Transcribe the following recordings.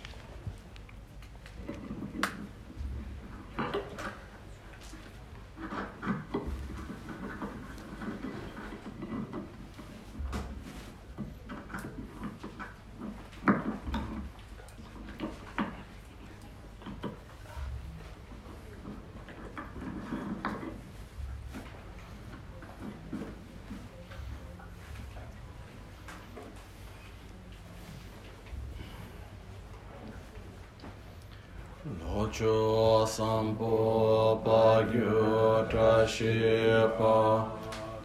cho sampo pa gyu tra shi pa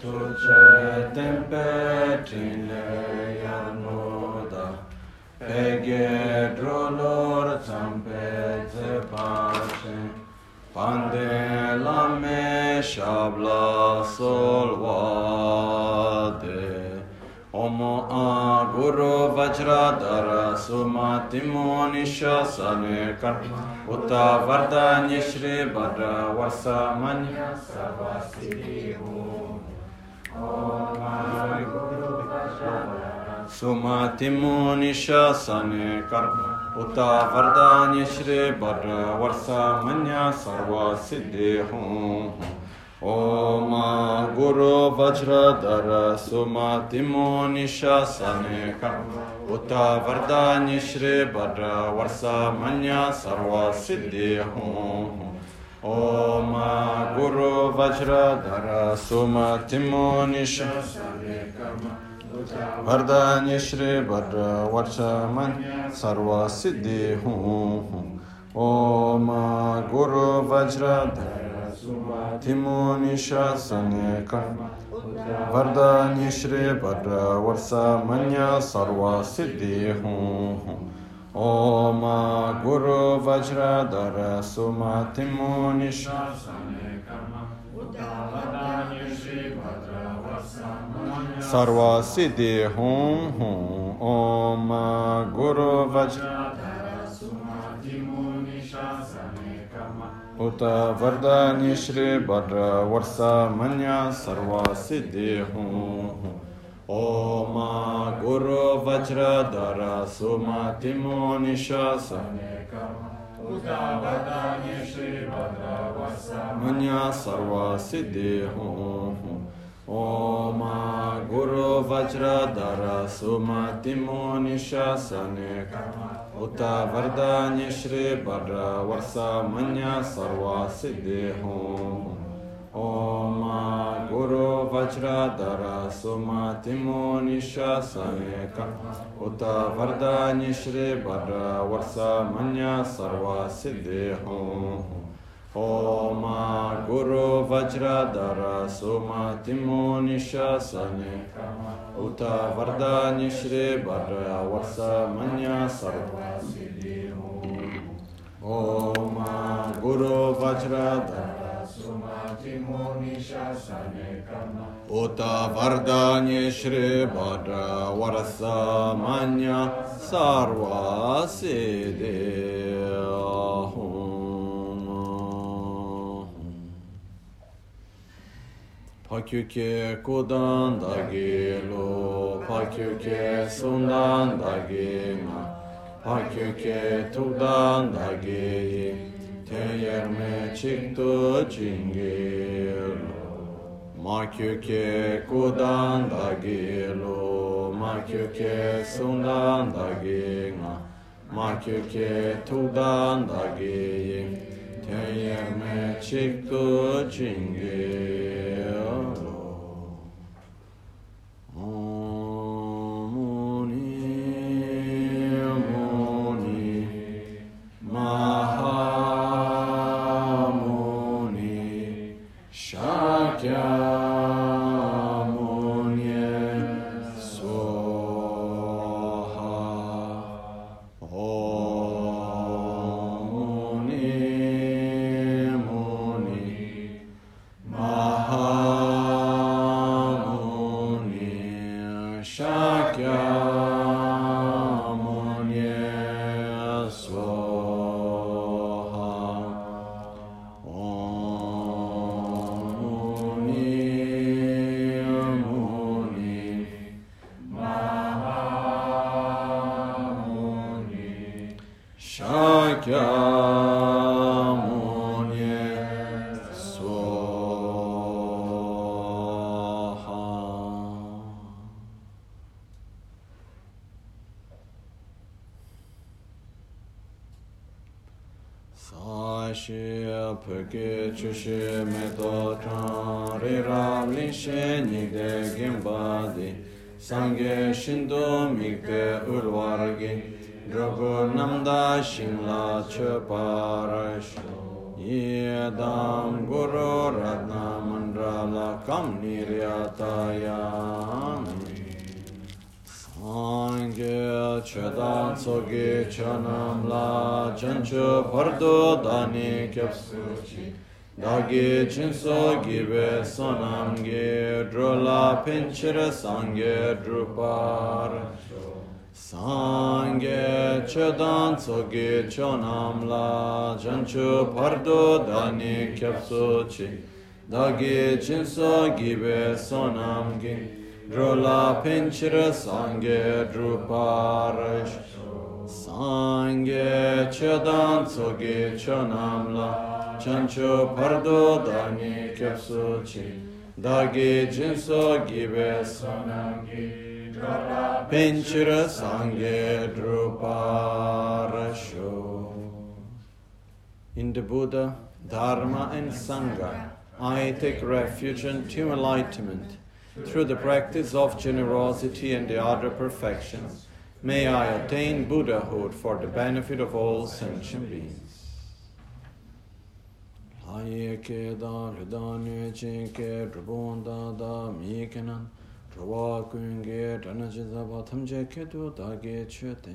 tu che tempe tin le ya no da pe ge dro lor tsam pe ze pa chen pan de la me shab la sol wa de ओम आ गुरु वज्रधर सुमतिमो निशसने कर्मा उत वरदान्य वर्ष मन वसमन्य सुमतिमो निशासन कर्म। उत वरदान्य श्री वर वर्ष मन सर्व सिद्धे हूँ ओम गुरु वज्रधर सुमतिमो निशासने उत वरदान्य श्री भद्र वर्ष मन्य सर्व सिद्धि हूँ ओम गुरु वज्रधर सुमतिमो निशासने वरदान्य श्री भद्र वर्ष मन्य सर्व सिद्धि हूँ ओम गुरु वज्रधर Timoni shasane karma. Varda nishre bhadra varsa manya sarva siddhi hum Om Guru Vajradhara Suma Timoni Shasane Karma. Uddhavadani Shri Bhadra Varsamanya Sarva Siddhi Hum Hum Om Guru Vajradhara Suma Timoni Shasane उत वरदान्य श्री वर वर्षा मन्या सर्वा सिद्धि। हूँ ओम गुरु वज्रधर सुमतिमो निशास मन्या सर्वा सिद्धि। हूँ ओम गुरु वज्रधर सुमतिमो निशासने। उत वरदान्य श्री वर वर्षा मन्य सर्वा सिद्धि हूँ ओम गुरु वज्रधर सुमतिमो निशासने उत वरदान्य श्री वर वर्षा मन्य सर्वा सिद्धि हूँ ओम गुरु वज्रधर सुमतिमो निशासने उत वरदान्य श्री वर वर्ष मन्य सर्व ओम गुरु वज्रधर सुमतिमो निशासने उत वरदान्य श्री वर वर्ष मन्य सर्व सिद्धि 파큐케 고단다게로 파큐케 손단다게마 파큐케 투단다게 테여메 칙도 징게로 마큐케 고단다게로 마큐케 손단다게마 마큐케 투단다게 teyerme çıktı cingil. chu she me to chang re ram lin she ni de gem ba de sang ge shin do mi pe ur war ge dro nam da shin la che pa ra sho. Ye dam guru ratna mandra la kam ni rya ta ya āngi chedan tsogi chanam la chanchu pardu dani kyab suchi Dāgī chīnsō gībē sōnām gī, drūlā piñchirā sāngē drūpār. Sāngē chēdān tsō gī chōnām lā, janchū pārdō dāni kyab sōchī. Dāgī chīnsō gībē sōnām gī, drūlā piñchirā sāngē drūpār. Sāngē chēdān tsō gī chōnām lā, Chancho pardo dani kepsuchi Dagi jinso gibe sonamgi Drola pinchira sangye druparasho In the Buddha, Dharma and Sangha, I take refuge into enlightenment through the practice of generosity and the other perfections, may I attain Buddhahood for the benefit of all sentient beings. 아예 케다 르다네 쳔케 드본다다 미케난 드와 군게 다나지다 바탐제 케도 다게 쳔테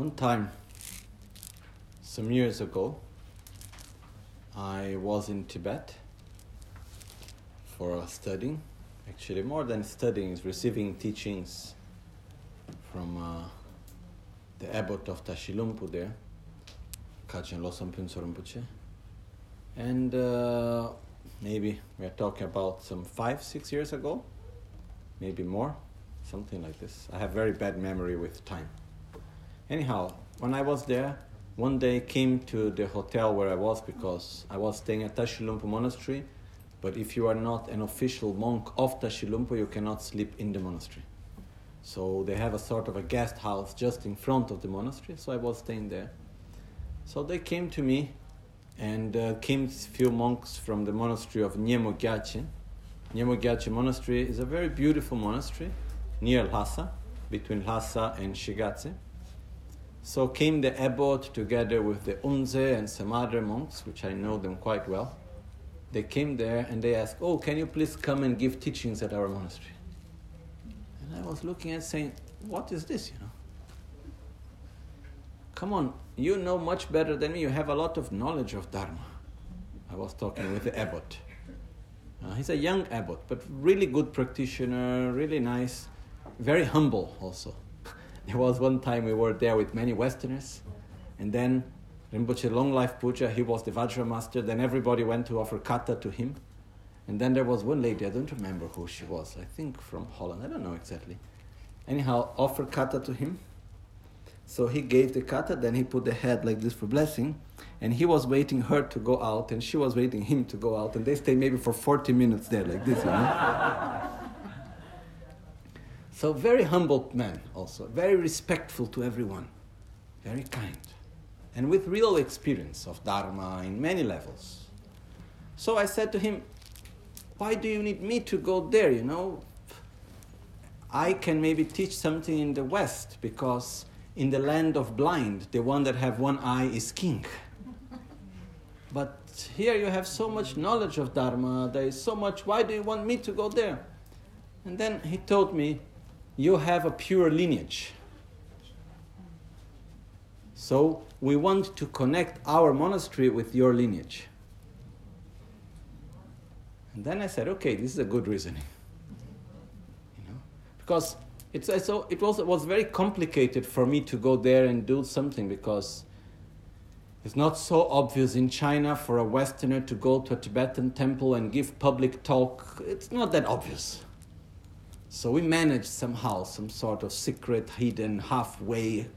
One time, some years ago, I was in Tibet for studying. Actually, more than studying, is receiving teachings from uh, the abbot of Tashilhunpo there, Kachin Losam Rinpoche. And uh, maybe we're talking about some five, six years ago, maybe more, something like this. I have very bad memory with time. Anyhow, when I was there, one day came to the hotel where I was because I was staying at Tashilhunpo Monastery. But if you are not an official monk of Tashilhunpo, you cannot sleep in the monastery. So they have a sort of a guest house just in front of the monastery. So I was staying there. So they came to me, and uh, came few monks from the monastery of Nyemo Gyatso. Monastery is a very beautiful monastery near Lhasa, between Lhasa and Shigatse. So came the abbot together with the Unze and some other monks, which I know them quite well. They came there and they asked, Oh, can you please come and give teachings at our monastery? And I was looking at saying, What is this, you know? Come on, you know much better than me. You have a lot of knowledge of Dharma. I was talking with the abbot. Uh, he's a young abbot, but really good practitioner, really nice, very humble also. There was one time we were there with many Westerners, and then Rinpoche Long Life Puja, he was the Vajra master, then everybody went to offer kata to him. And then there was one lady, I don't remember who she was, I think from Holland, I don't know exactly. Anyhow, offered kata to him. So he gave the kata, then he put the head like this for blessing, and he was waiting her to go out, and she was waiting him to go out, and they stayed maybe for 40 minutes there, like this, you know. So very humble man also, very respectful to everyone, very kind, and with real experience of Dharma in many levels. So I said to him, why do you need me to go there, you know? I can maybe teach something in the West because in the land of blind, the one that have one eye is king. but here you have so much knowledge of Dharma, there is so much, why do you want me to go there? And then he told me, You have a pure lineage. So we want to connect our monastery with your lineage. And then I said, okay, this is a good reasoning. You know? Because it's, so, it was, it was very complicated for me to go there and do something because it's not so obvious in China for a Westerner to go to a Tibetan temple and give public talk. It's not that obvious. So we managed somehow some sort of secret, hidden, halfway.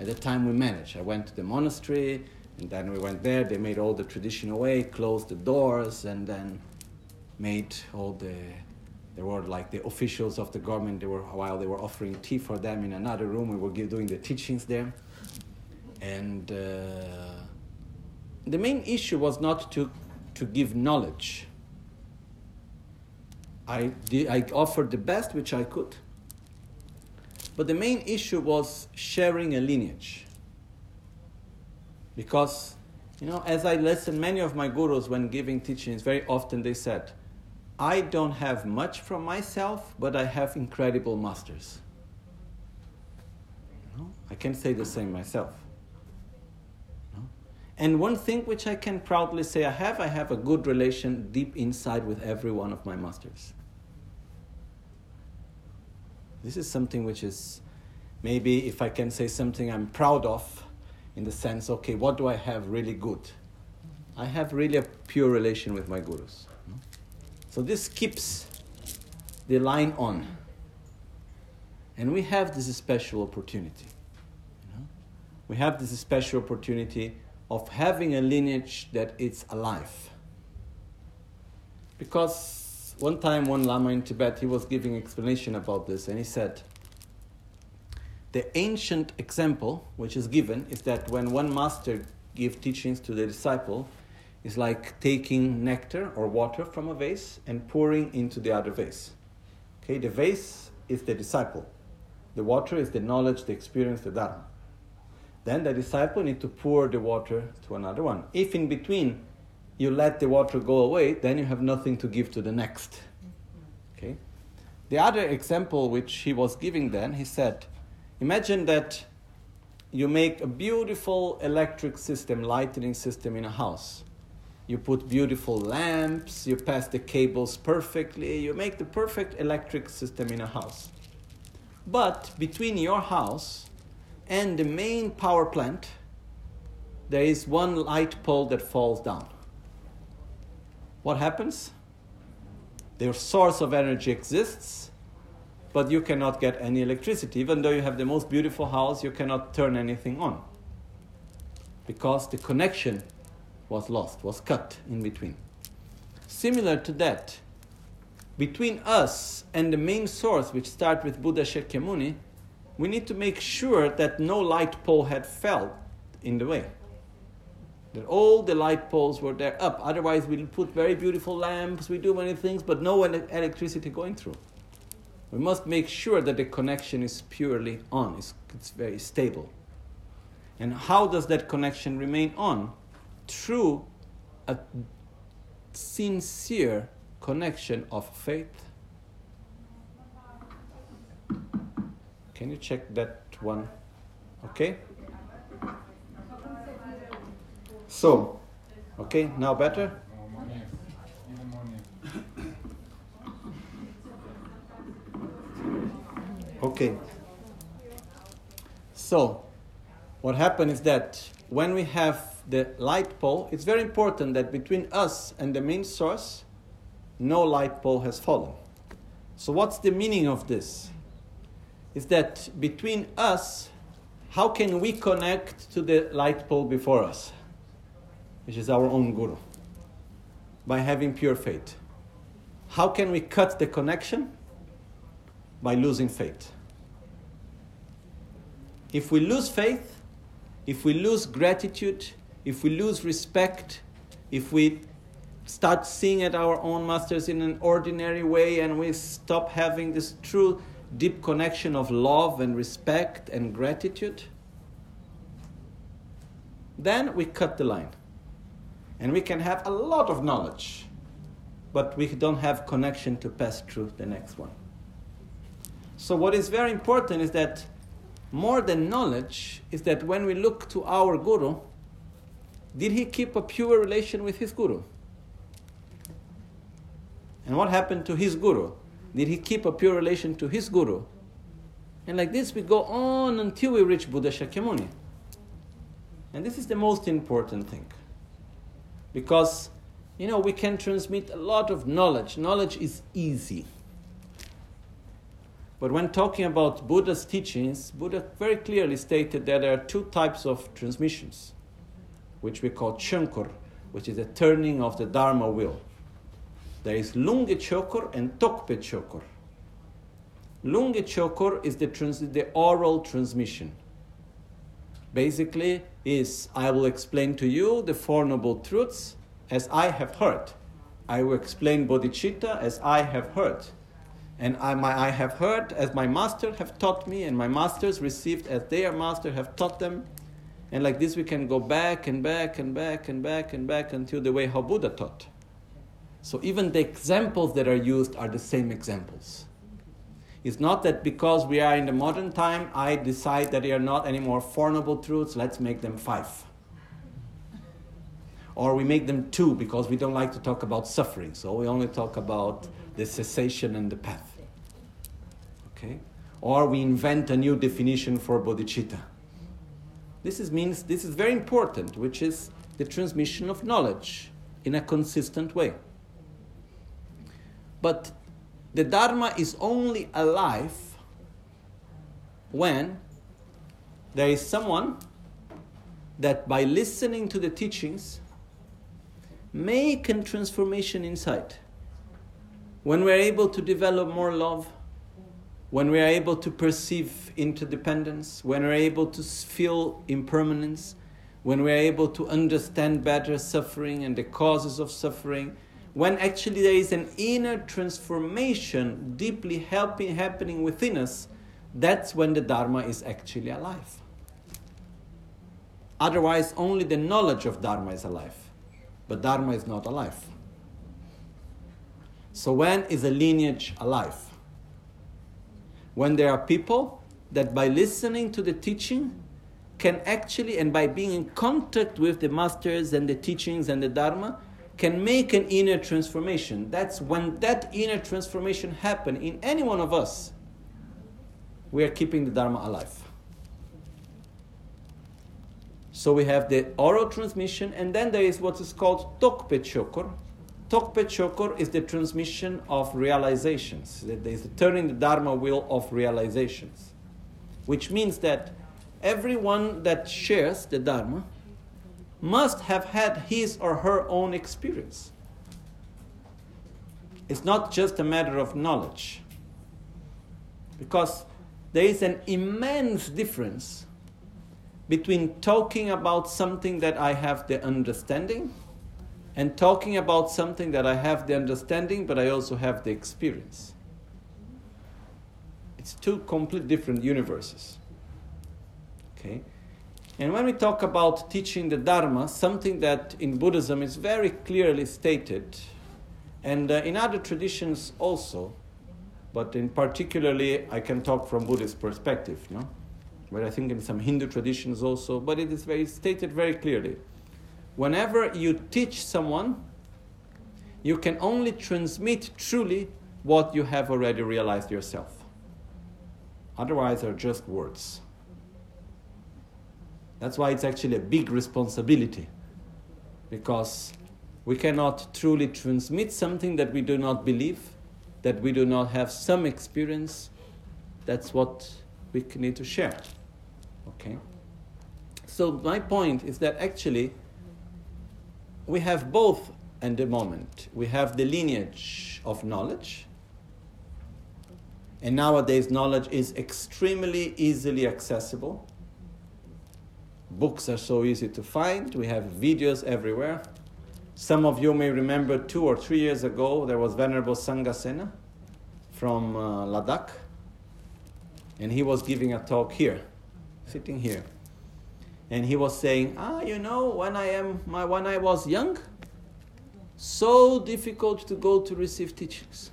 At the time we managed. I went to the monastery, and then we went there. They made all the traditional way, closed the doors, and then made all the. There were like the officials of the government. They were while they were offering tea for them in another room. We were doing the teachings there. And uh, the main issue was not to, to give knowledge. I, did, I offered the best which I could. But the main issue was sharing a lineage. Because, you know, as I listen, many of my gurus, when giving teachings, very often they said, I don't have much from myself, but I have incredible masters. You know? I can say the same myself. And one thing which I can proudly say I have, I have a good relation deep inside with every one of my masters. This is something which is maybe, if I can say something I'm proud of, in the sense, okay, what do I have really good? I have really a pure relation with my gurus. So this keeps the line on. And we have this special opportunity. We have this special opportunity of having a lineage that is alive. Because one time, one Lama in Tibet, he was giving explanation about this, and he said, the ancient example which is given is that when one master gives teachings to the disciple, is like taking nectar or water from a vase and pouring into the other vase. Okay, the vase is the disciple. The water is the knowledge, the experience, the dharma. Then the disciple need to pour the water to another one. If in between you let the water go away, then you have nothing to give to the next. Okay? The other example which he was giving then, he said, imagine that you make a beautiful electric system, lightning system in a house. You put beautiful lamps, you pass the cables perfectly, you make the perfect electric system in a house. But between your house and the main power plant, there is one light pole that falls down. What happens? Their source of energy exists, but you cannot get any electricity. Even though you have the most beautiful house, you cannot turn anything on because the connection was lost, was cut in between. Similar to that, between us and the main source, which starts with Buddha Shakyamuni, we need to make sure that no light pole had fell in the way. That all the light poles were there up. Otherwise, we'll put very beautiful lamps, we do many things, but no electricity going through. We must make sure that the connection is purely on, it's, it's very stable. And how does that connection remain on? Through a sincere connection of faith Can you check that one? Okay? So, okay, now better? Okay. So, what happened is that when we have the light pole, it's very important that between us and the main source, no light pole has fallen. So, what's the meaning of this? Is that between us, how can we connect to the light pole before us, which is our own guru, by having pure faith? How can we cut the connection? By losing faith. If we lose faith, if we lose gratitude, if we lose respect, if we start seeing at our own masters in an ordinary way and we stop having this true deep connection of love and respect and gratitude, then we cut the line. And we can have a lot of knowledge, but we don't have connection to pass through the next one. So, what is very important is that more than knowledge is that when we look to our guru, did he keep a pure relation with his guru? And what happened to his guru? Did he keep a pure relation to his guru? And like this, we go on until we reach Buddha Shakyamuni. And this is the most important thing. Because, you know, we can transmit a lot of knowledge. Knowledge is easy. But when talking about Buddha's teachings, Buddha very clearly stated that there are two types of transmissions, which we call chankur, which is the turning of the Dharma wheel. There is lunge Chokor and tokpe Chokor. Lunge Chokor is the, trans- the oral transmission. Basically, is I will explain to you the Four Noble Truths as I have heard. I will explain bodhicitta as I have heard. And I, my, I have heard as my master have taught me, and my masters received as their master have taught them. And like this, we can go back and back and back and back and back until the way how Buddha taught. So even the examples that are used are the same examples. It's not that because we are in the modern time, I decide that they are not anymore four noble truths, let's make them five. Or we make them two because we don't like to talk about suffering, so we only talk about the cessation and the path. Okay? Or we invent a new definition for bodhicitta. This is, means this is very important, which is the transmission of knowledge in a consistent way. But the Dharma is only alive when there is someone that by listening to the teachings make a transformation inside. When we are able to develop more love, when we are able to perceive interdependence, when we're able to feel impermanence, when we are able to understand better suffering and the causes of suffering, when actually there is an inner transformation deeply helping, happening within us, that's when the Dharma is actually alive. Otherwise, only the knowledge of Dharma is alive, but Dharma is not alive. So, when is a lineage alive? When there are people that by listening to the teaching can actually, and by being in contact with the masters and the teachings and the Dharma, can make an inner transformation. That's when that inner transformation happen in any one of us, we are keeping the Dharma alive. So we have the oral transmission, and then there is what is called Tokpe Chokor, Tokpe Chokor is the transmission of realizations. There is the turning the Dharma wheel of realizations. Which means that everyone that shares the Dharma must have had his or her own experience. It's not just a matter of knowledge. Because there is an immense difference between talking about something that I have the understanding and talking about something that I have the understanding, but I also have the experience. It's two complete different universes. Okay? And when we talk about teaching the Dharma, something that in Buddhism is very clearly stated, and uh, in other traditions also, but in particularly I can talk from Buddhist perspective, no? But I think in some Hindu traditions also, but it is very stated very clearly whenever you teach someone, you can only transmit truly what you have already realized yourself. Otherwise, they're just words. That's why it's actually a big responsibility. Because we cannot truly transmit something that we do not believe, that we do not have some experience. That's what we need to share. Okay? So, my point is that actually, we have both at the moment. We have the lineage of knowledge, and nowadays knowledge is extremely easily accessible. Books are so easy to find, we have videos everywhere. Some of you may remember two or three years ago there was Venerable Sanghasena from uh, Ladakh, and he was giving a talk here, sitting here and he was saying, ah, you know, when I am my when I was young, So difficult to go to receive teachings.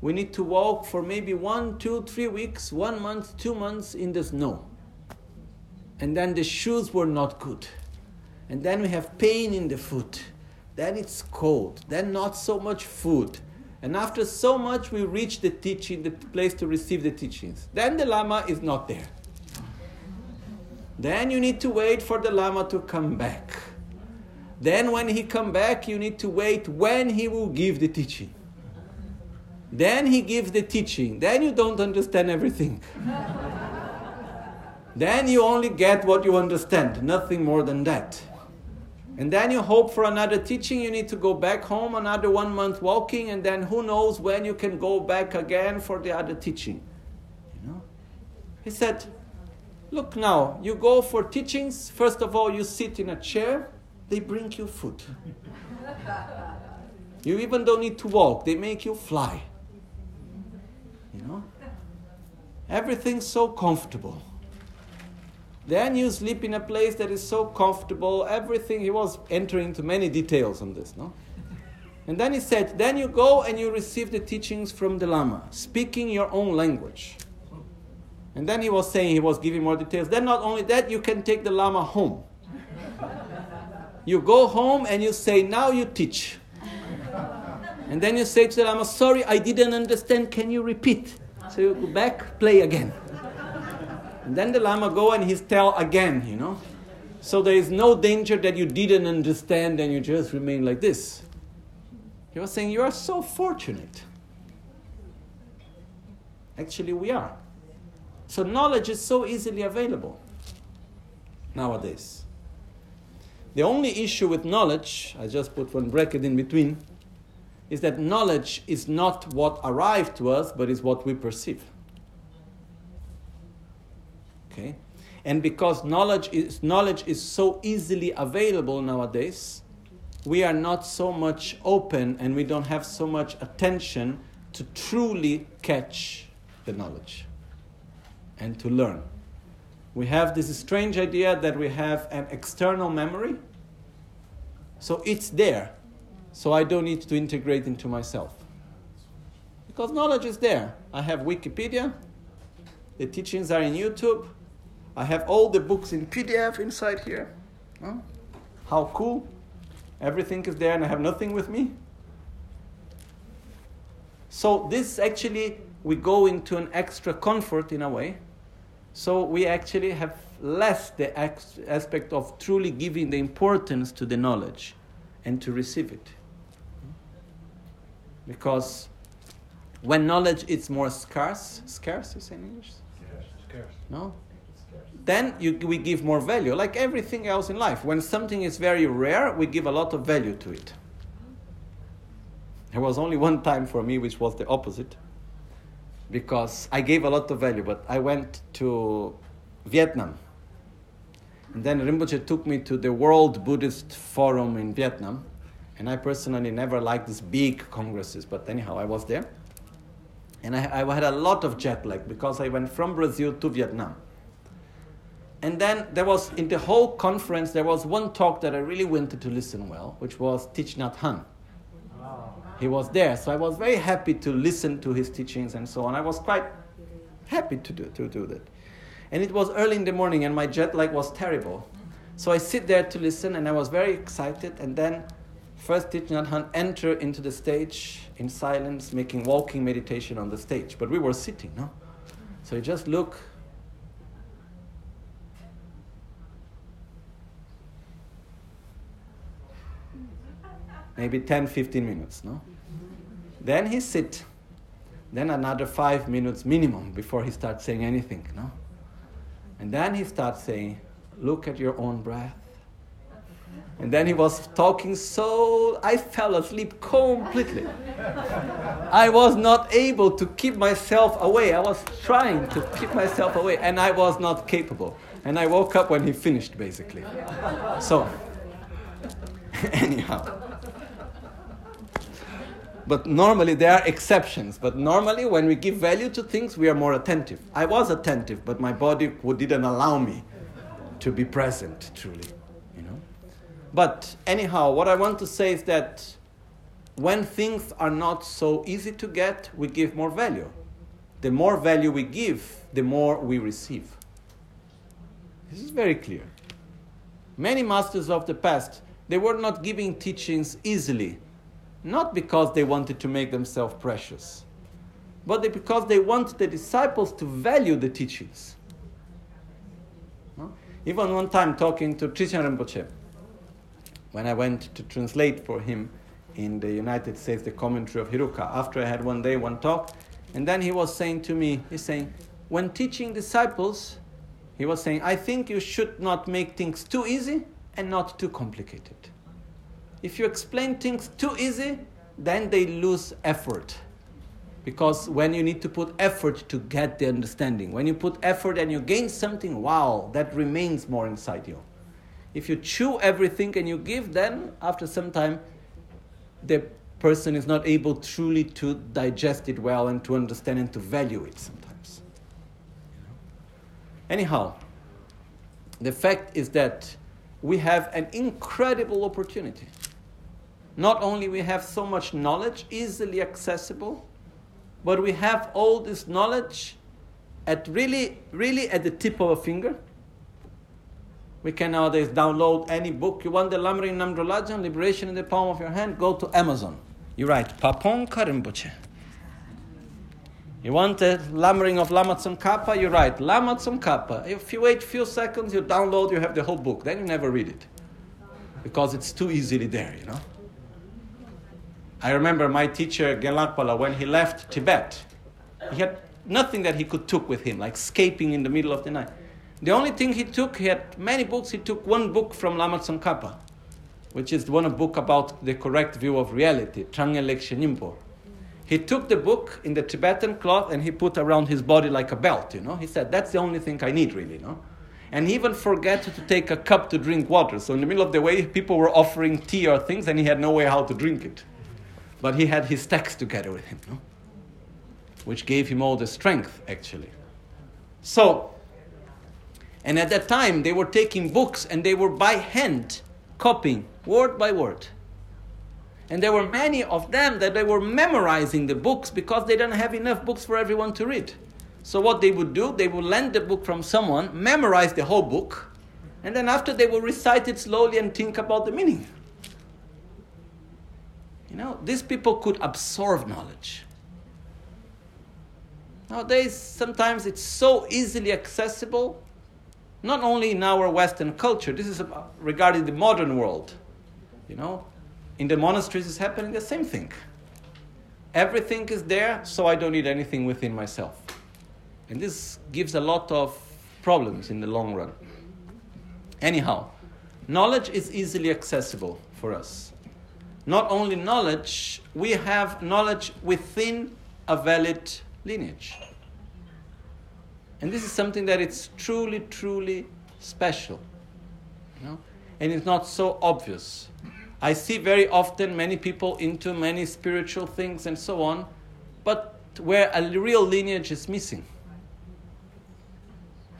We need to walk for maybe one, two, three weeks, one month, two months in the snow. And then the shoes were not good. And then we have pain in the foot. Then it's cold. Then not so much food. And after so much, we reach the teaching, the place to receive the teachings. Then the Lama is not there. Then you need to wait for the Lama to come back. Then when he come back, you need to wait when he will give the teaching. Then he gives the teaching. Then you don't understand everything. then you only get what you understand, nothing more than that. And then you hope for another teaching, you need to go back home, another one month walking, and then who knows when you can go back again for the other teaching. You know? He said, Look now, you go for teachings, first of all, you sit in a chair, they bring you food. you even don't need to walk, they make you fly. You know? Everything's so comfortable. Then you sleep in a place that is so comfortable, everything. He was entering into many details on this, no? And then he said, then you go and you receive the teachings from the Lama, speaking your own language. And then he was saying, he was giving more details. Then, not only that, you can take the Lama home. You go home and you say, now you teach. And then you say to the Lama, sorry, I didn't understand, can you repeat? So you go back, play again. And then the Lama go and he's tell again, you know. So there is no danger that you didn't understand and you just remain like this. He was saying, You are so fortunate. Actually, we are. So knowledge is so easily available nowadays. The only issue with knowledge, I just put one bracket in between, is that knowledge is not what arrived to us, but is what we perceive. Okay? And because knowledge is, knowledge is so easily available nowadays, we are not so much open and we don't have so much attention to truly catch the knowledge and to learn. We have this strange idea that we have an external memory, so it's there, so I don't need to integrate into myself. Because knowledge is there. I have Wikipedia, the teachings are in YouTube, I have all the books in PDF inside here. Huh? How cool. Everything is there and I have nothing with me. So, this actually, we go into an extra comfort in a way. So, we actually have less the aspect of truly giving the importance to the knowledge and to receive it. Because when knowledge is more scarce, scarce, you say in English? Scarce. scarce. No? Then you, we give more value, like everything else in life. When something is very rare, we give a lot of value to it. There was only one time for me which was the opposite, because I gave a lot of value, but I went to Vietnam. And then Rinpoche took me to the World Buddhist Forum in Vietnam. And I personally never liked these big congresses, but anyhow, I was there. And I, I had a lot of jet lag because I went from Brazil to Vietnam. And then there was, in the whole conference, there was one talk that I really wanted to listen well, which was Thich Nhat Hanh. He was there, so I was very happy to listen to his teachings and so on. I was quite happy to do, to do that. And it was early in the morning, and my jet lag was terrible. So I sit there to listen, and I was very excited. And then, first Thich Nhat Hanh enter into the stage in silence, making walking meditation on the stage. But we were sitting, no? So you just look maybe 10, 15 minutes, no? Then he sit. Then another five minutes minimum before he starts saying anything, no? And then he starts saying, look at your own breath. And then he was talking so I fell asleep completely. I was not able to keep myself away. I was trying to keep myself away, and I was not capable. And I woke up when he finished, basically. So, anyhow. But normally there are exceptions. But normally, when we give value to things, we are more attentive. I was attentive, but my body didn't allow me to be present truly. You know. But anyhow, what I want to say is that when things are not so easy to get, we give more value. The more value we give, the more we receive. This is very clear. Many masters of the past, they were not giving teachings easily, not because they wanted to make themselves precious, but because they wanted the disciples to value the teachings. Even one time talking to Trijang Rinpoche, when I went to translate for him in the United States the commentary of Heruka, after I had one day one talk, and then he was saying to me, he's saying, when teaching disciples, he was saying, I think you should not make things too easy and not too complicated. If you explain things too easy, then they lose effort because when you need to put effort to get the understanding, when you put effort and you gain something, wow, that remains more inside you. If you chew everything and you give, then after some time, the person is not able truly to digest it well and to understand and to value it sometimes. Anyhow, the fact is that we have an incredible opportunity. Not only we have so much knowledge easily accessible, but we have all this knowledge at really, really at the tip of a finger. We can nowadays download any book. You want the Lamrim Namdrolajan, Liberation in the Palm of Your Hand, go to Amazon. You write Pabongka Rinpoche. You want the Lamrim of Lama Tsongkhapa, you write Lama Tsongkhapa. If you wait a few seconds, you download, you have the whole book. Then you never read it. Because it's too easily there, you know. I remember my teacher, Gelakpala, when he left Tibet, he had nothing that he could took with him, like escaping in the middle of the night. The only thing he took, he had many books, he took one book from Lama Tsongkhapa, which is one book about the correct view of reality, Trangelek Shenimpo. He took the book in the Tibetan cloth and he put around his body like a belt, you know. He said, that's the only thing I need, really, know. And he even forgot to take a cup to drink water. So in the middle of the way, people were offering tea or things and he had no way how to drink it. But he had his text together with him, no? which gave him all the strength, actually. So, and at that time, they were taking books and they were by hand copying, word by word. And there were many of them that they were memorizing the books because they didn't have enough books for everyone to read. So, what they would do, they would lend the book from someone, memorize the whole book, and then after they would recite it slowly and think about the meaning. You know, these people could absorb knowledge. Nowadays, sometimes it's so easily accessible, not only in our Western culture, this is regarding the modern world. You know, in the monasteries is happening the same thing. Everything is there, so I don't need anything within myself. And this gives a lot of problems in the long run. Anyhow, knowledge is easily accessible for us not only knowledge, we have knowledge within a valid lineage. And this is something that it's truly, truly special. You know? And it's not so obvious. I see very often many people into many spiritual things and so on, but where a real lineage is missing.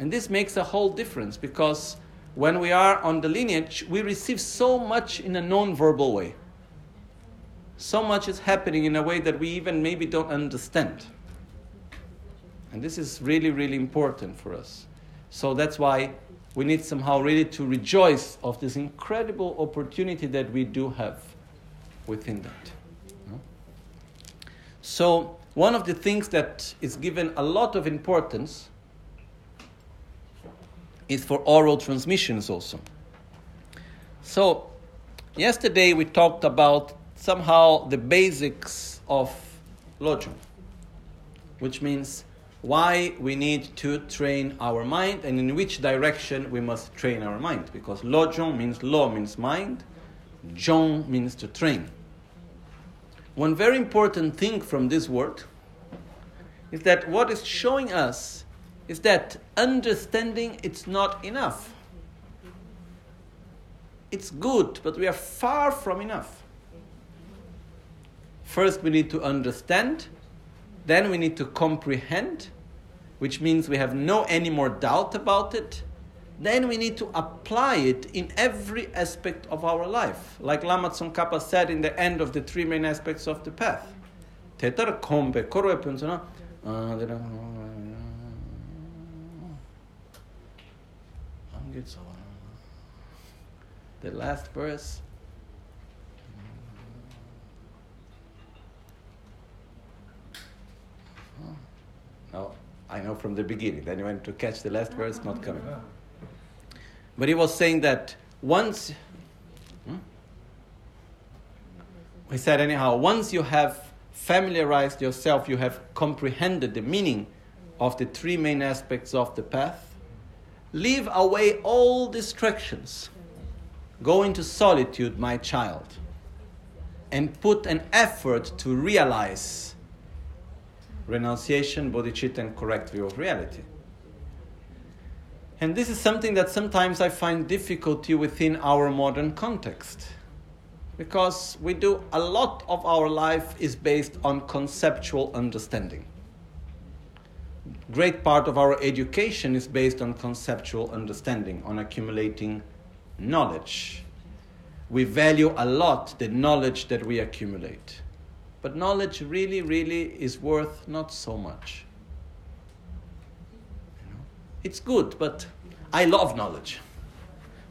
And this makes a whole difference because when we are on the lineage, we receive so much in a non verbal way so much is happening in a way that we even maybe don't understand. And this is really, really important for us. So that's why we need somehow really to rejoice of this incredible opportunity that we do have within that. So, one of the things that is given a lot of importance is for oral transmissions also. So, yesterday we talked about somehow the basics of Lojong, which means why we need to train our mind and in which direction we must train our mind. Because Lojong means lo means mind, Jong means to train. One very important thing from this word is that what is showing us is that understanding it's not enough. It's good, but we are far from enough. First, we need to understand, then, we need to comprehend, which means we have no any more doubt about it. then we need to apply it in every aspect of our life. Like Lama Tsongkhapa said in the end of the three main aspects of the path. Ah, uh, uh, the last verse. No, I know from the beginning. Then he went to catch the last verse, not coming. But he was saying that once, hmm? he said, anyhow, once you have familiarized yourself, you have comprehended the meaning of the three main aspects of the path, leave away all distractions. Go into solitude, my child, and put an effort to realize renunciation, bodhicitta, and correct view of reality. And this is something that sometimes I find difficulty within our modern context. Because we do a lot of our life is based on conceptual understanding. Great part of our education is based on conceptual understanding, on accumulating knowledge. We value a lot the knowledge that we accumulate. But knowledge really, really is worth not so much. It's good, but I love knowledge.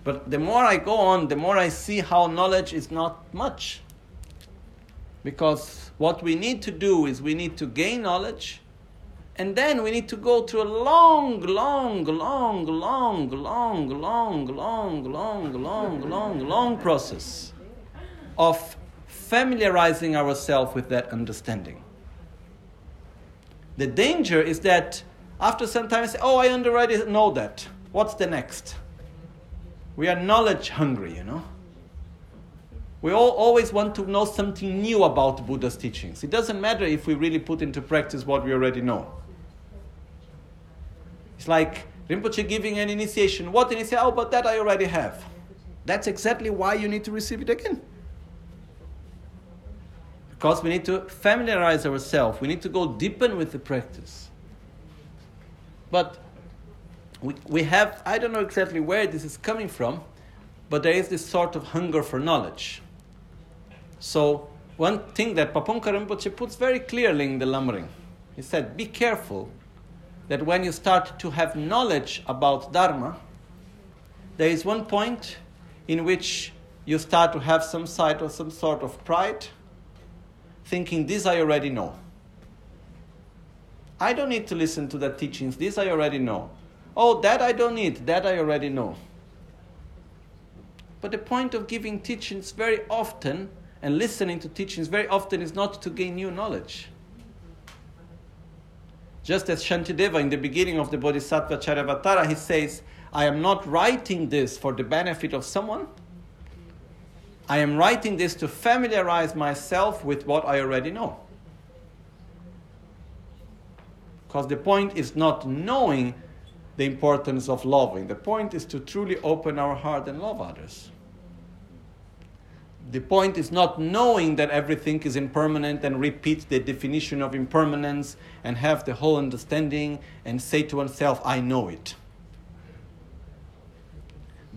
But the more I go on, the more I see how knowledge is not much. Because what we need to do is we need to gain knowledge, and then we need to go through a long, long, long, long, long, long, long, long, long, long, long process of familiarizing ourselves with that understanding. The danger is that after some time, I say, Oh, I already know that. What's the next? We are knowledge hungry, you know. We all always want to know something new about Buddha's teachings. It doesn't matter if we really put into practice what we already know. It's like Rinpoche giving an initiation. What initiation? Oh, but that I already have. That's exactly why you need to receive it again. Because we need to familiarize ourselves. We need to go deepen with the practice. But we, we have, I don't know exactly where this is coming from, but there is this sort of hunger for knowledge. So, one thing that Pabongka Rinpoche puts very clearly in the Lamrim, he said, be careful that when you start to have knowledge about Dharma, there is one point in which you start to have some side or some sort of pride thinking, This I already know. I don't need to listen to the teachings. This I already know. Oh, that I don't need. That I already know. But the point of giving teachings very often and listening to teachings very often is not to gain new knowledge. Just as Shantideva in the beginning of the Bodhisattva Charyavatara, he says, I am not writing this for the benefit of someone, I am writing this to familiarize myself with what I already know. Because the point is not knowing the importance of loving, the point is to truly open our heart and love others. The point is not knowing that everything is impermanent and repeat the definition of impermanence and have the whole understanding and say to oneself, I know it.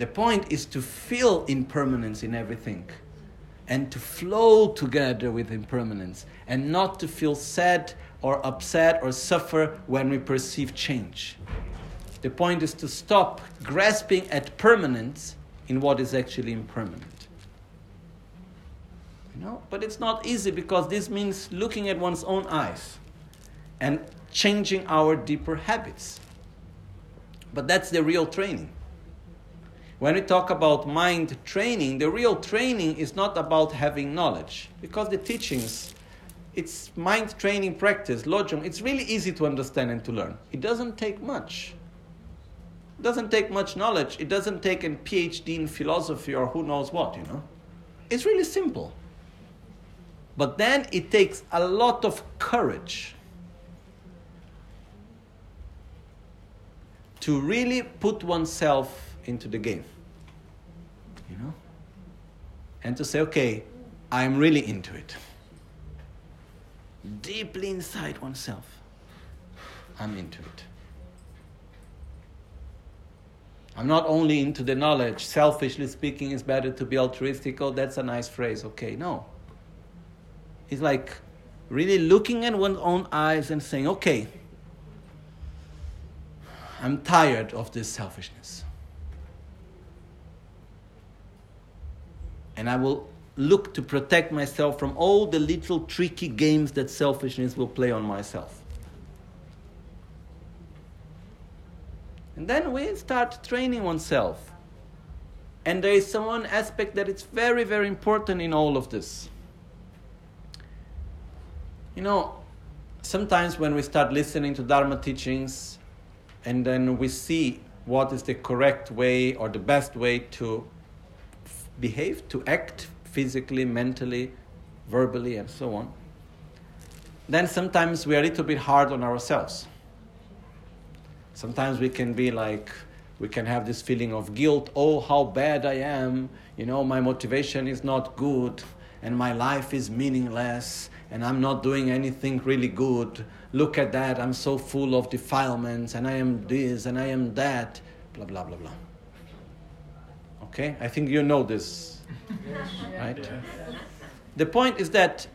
The point is to feel impermanence in everything and to flow together with impermanence and not to feel sad or upset or suffer when we perceive change. The point is to stop grasping at permanence in what is actually impermanent. You know? But it's not easy because this means looking at one's own eyes and changing our deeper habits. But that's the real training. When we talk about mind training, the real training is not about having knowledge, because the teachings, it's mind training practice, lojong, it's really easy to understand and to learn. It doesn't take much. It doesn't take much knowledge. It doesn't take a PhD in philosophy or who knows what, you know. It's really simple. But then it takes a lot of courage to really put oneself into the game. You know? And to say, okay, I'm really into it. Deeply inside oneself, I'm into it. I'm not only into the knowledge, selfishly speaking, it's better to be altruistic. Oh, that's a nice phrase. Okay, no. It's like really looking at one's own eyes and saying, okay, I'm tired of this selfishness. And I will look to protect myself from all the little tricky games that selfishness will play on myself. And then we start training oneself. And there is one aspect that is very, very important in all of this. You know, sometimes when we start listening to Dharma teachings, and then we see what is the correct way or the best way to behave, to act physically, mentally, verbally, and so on, then sometimes we are a little bit hard on ourselves. Sometimes we can be like, we can have this feeling of guilt oh, how bad I am, you know, my motivation is not good, and my life is meaningless, and I'm not doing anything really good look at that, I'm so full of defilements, and I am this, and I am that, blah, blah, blah, blah. Okay? I think you know this, right? The point is that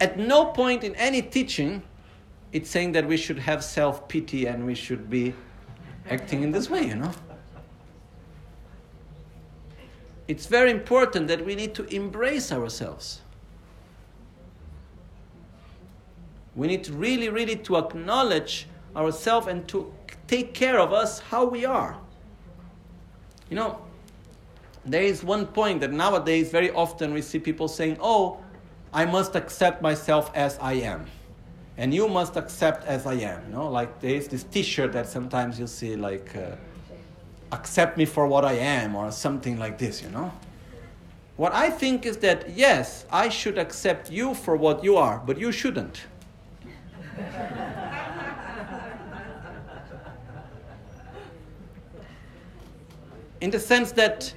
at no point in any teaching it's saying that we should have self pity and we should be acting in this way, you know? It's very important that we need to embrace ourselves. We need to really, really to acknowledge ourselves and to take care of us how we are. You know, there is one point that nowadays very often we see people saying, Oh, I must accept myself as I am. And you must accept as I am. You know, like there is this t shirt that sometimes you see, like, uh, accept me for what I am, or something like this, you know? What I think is that, yes, I should accept you for what you are, but you shouldn't. In the sense that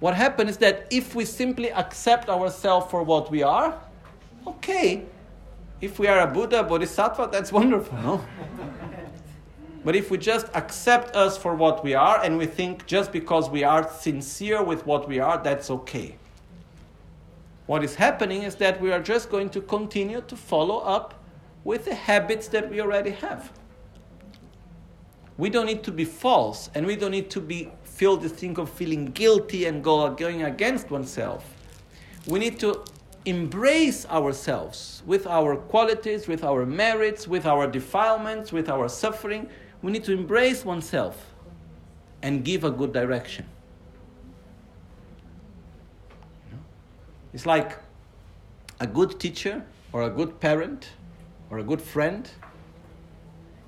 what happens is that if we simply accept ourselves for what we are, okay. If we are a Buddha, Bodhisattva, that's wonderful, no? But if we just accept us for what we are and we think just because we are sincere with what we are, that's okay. What is happening is that we are just going to continue to follow up with the habits that we already have. We don't need to be false and we don't need to be feel this thing of feeling guilty and go, going against oneself. We need to embrace ourselves with our qualities, with our merits, with our defilements, with our suffering. We need to embrace oneself and give a good direction. It's like a good teacher or a good parent or a good friend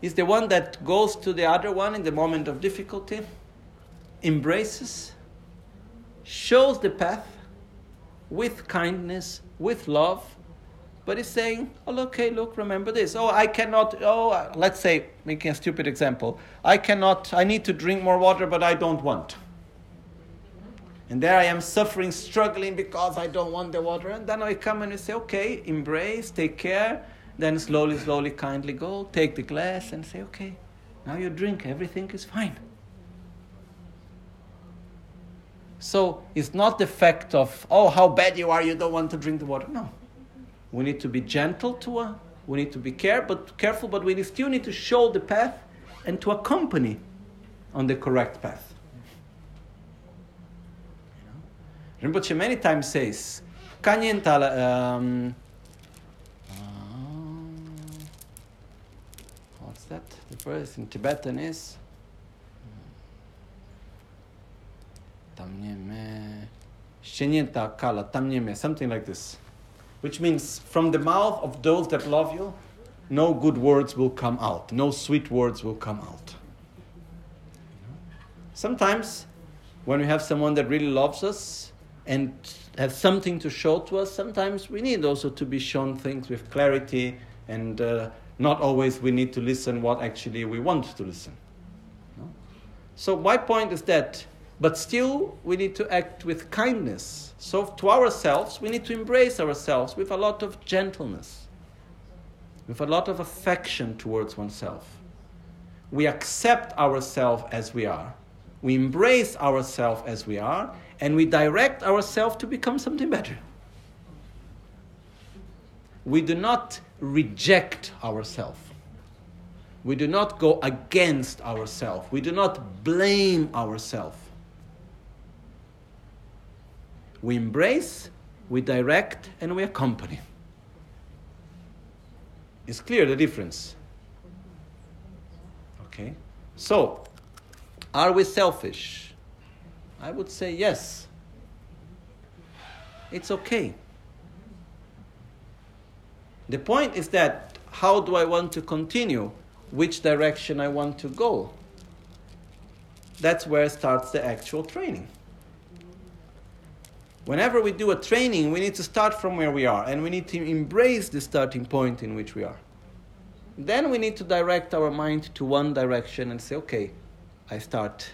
is the one that goes to the other one in the moment of difficulty, embraces, shows the path with kindness, with love, but is saying, oh, okay, look, remember this. Oh, I cannot, oh, let's say, making a stupid example, I cannot, I need to drink more water, but I don't want. And there I am suffering, struggling because I don't want the water. And then I come and I say, okay, embrace, take care, then slowly, slowly, kindly go, take the glass and say, okay, now you drink, everything is fine. So it's not the fact of, oh, how bad you are, you don't want to drink the water. No. We need to be gentle to her, we need to be care, but, careful, but we still need to show the path and to accompany on the correct path. Rinpoche many times says, um, what's that? The first in Tibetan is something like this. Which means from the mouth of those that love you, no good words will come out, no sweet words will come out. Sometimes, when we have someone that really loves us and has something to show to us, sometimes we need also to be shown things with clarity and uh, not always we need to listen what actually we want to listen. So my point is that, but still we need to act with kindness. So to ourselves, we need to embrace ourselves with a lot of gentleness, with a lot of affection towards oneself. we accept ourselves as we are, we embrace ourselves as we are, and we direct ourselves to become something better. We do not reject ourselves. We do not go against ourselves. We do not blame ourselves. We embrace, we direct, and we accompany. It's clear the difference. Okay? So, are we selfish? I would say yes. It's okay. The point is that how do I want to continue? Which direction I want to go? That's where starts the actual training. Whenever we do a training, we need to start from where we are and we need to embrace the starting point in which we are. Then we need to direct our mind to one direction and say, okay, I start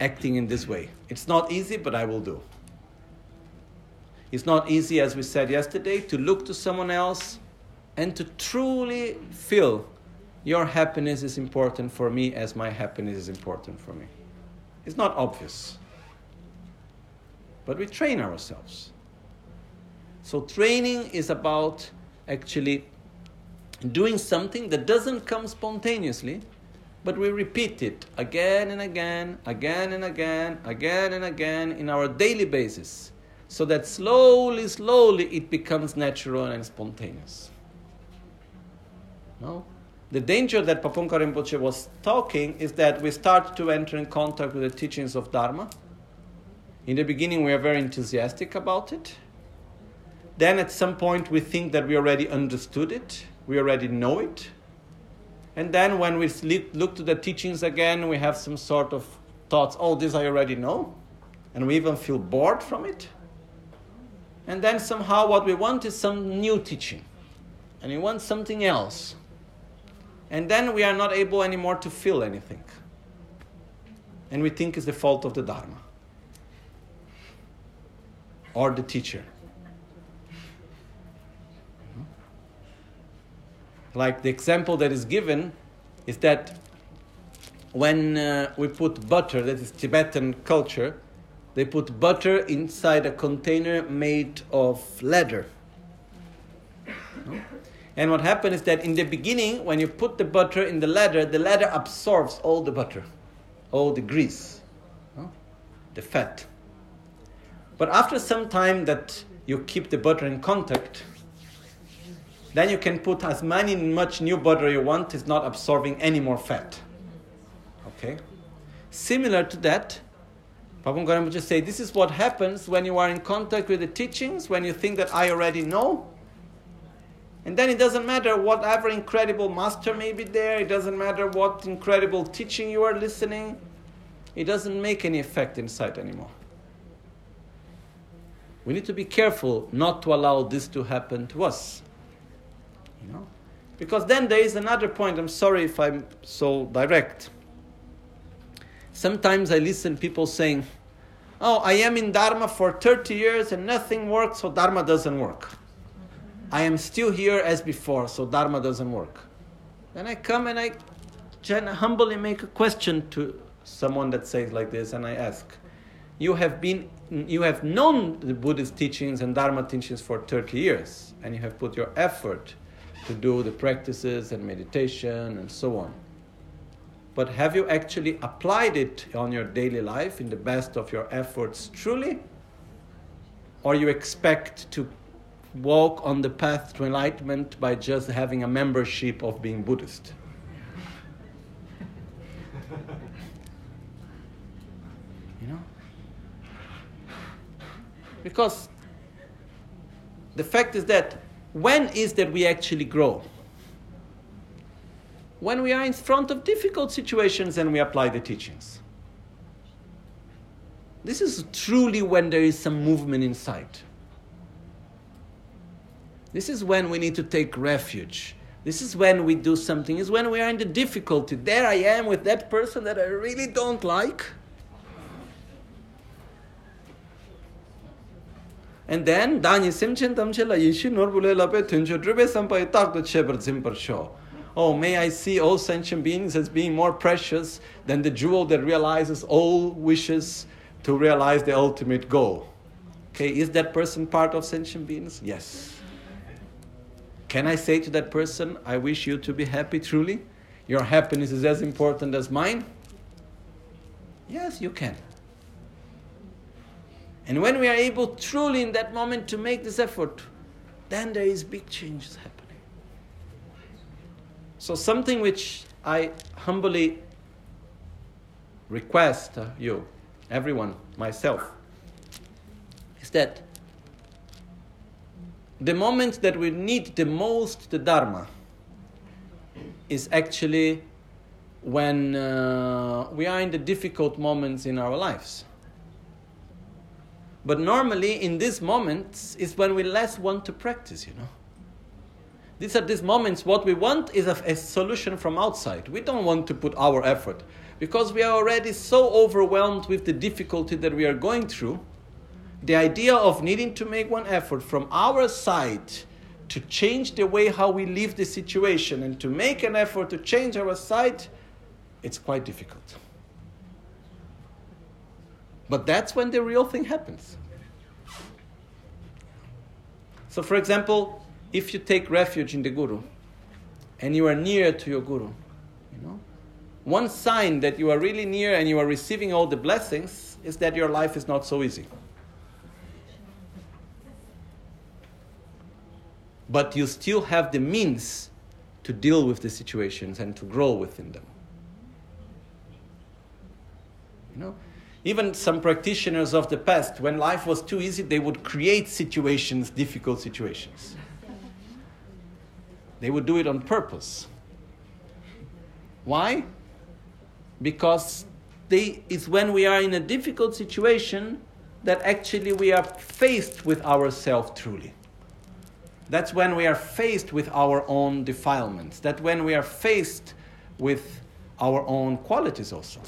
acting in this way. It's not easy, but I will do. It's not easy, as we said yesterday, to look to someone else and to truly feel your happiness is important for me as my happiness is important for me. It's not obvious but we train ourselves. So, training is about actually doing something that doesn't come spontaneously, but we repeat it again and again, again and again, again and again in our daily basis, so that slowly, slowly it becomes natural and spontaneous. No? The danger that Pabongka Rinpoche was talking is that we start to enter in contact with the teachings of Dharma in the beginning, we are very enthusiastic about it. Then, at some point, we think that we already understood it, we already know it. And then, when we look to the teachings again, we have some sort of thoughts oh, this I already know. And we even feel bored from it. And then, somehow, what we want is some new teaching. And we want something else. And then, we are not able anymore to feel anything. And we think it's the fault of the Dharma or the teacher. Hmm? Like the example that is given is that when uh, we put butter, that is Tibetan culture, they put butter inside a container made of leather. Hmm? And what happens is that in the beginning, when you put the butter in the leather, the leather absorbs all the butter, all the grease, hmm? the fat. But after some time that you keep the butter in contact, then you can put as many much new butter you want, it's not absorbing any more fat. Okay? Similar to that, Pabongka Rinpoche say this is what happens when you are in contact with the teachings, when you think that I already know. And then it doesn't matter whatever incredible master may be there, it doesn't matter what incredible teaching you are listening, it doesn't make any effect inside anymore. We need to be careful not to allow this to happen to us. You know? Because then there is another point. I'm sorry if I'm so direct. Sometimes I listen people saying, Oh, I am in Dharma for 30 years and nothing works, so Dharma doesn't work. I am still here as before, so Dharma doesn't work. Then I come and I humbly make a question to someone that says like this, and I ask, You have been you have known the Buddhist teachings and Dharma teachings for 30 years, and you have put your effort to do the practices and meditation and so on. But have you actually applied it on your daily life in the best of your efforts truly? Or you expect to walk on the path to enlightenment by just having a membership of being Buddhist? Because the fact is that when is that we actually grow? When we are in front of difficult situations and we apply the teachings. This is truly when there is some movement inside. This is when we need to take refuge. This is when we do something. Is when we are in the difficulty. There I am with that person that I really don't like. And then dani simchen tamche la yishi norbule lape tuncho drube sampai tak to chebar zimpar sho. oh, may I see all sentient beings as being more precious than the jewel that realizes all wishes to realize the ultimate goal. Okay, is that person part of sentient beings? Yes. Can I say to that person, I wish you to be happy truly? Your happiness is as important as mine? Yes, you can. And when we are able truly in that moment to make this effort, then there is big changes happening. So something which I humbly request you, everyone, myself, is that the moment that we need the most the Dharma is actually when uh, we are in the difficult moments in our lives. But normally, in these moments, is when we less want to practice, you know. These are these moments, what we want is a, a solution from outside. We don't want to put our effort because we are already so overwhelmed with the difficulty that we are going through. The idea of needing to make one effort from our side to change the way how we live the situation and to make an effort to change our side, it's quite difficult. But that's when the real thing happens. So, for example, if you take refuge in the Guru and you are near to your Guru, you know, one sign that you are really near and you are receiving all the blessings is that your life is not so easy. But you still have the means to deal with the situations and to grow within them. You know, even some practitioners of the past, when life was too easy, they would create situations, difficult situations. They would do it on purpose. Why? Because they, it's when we are in a difficult situation that actually we are faced with ourselves truly. That's when we are faced with our own defilements. That when we are faced with our own qualities also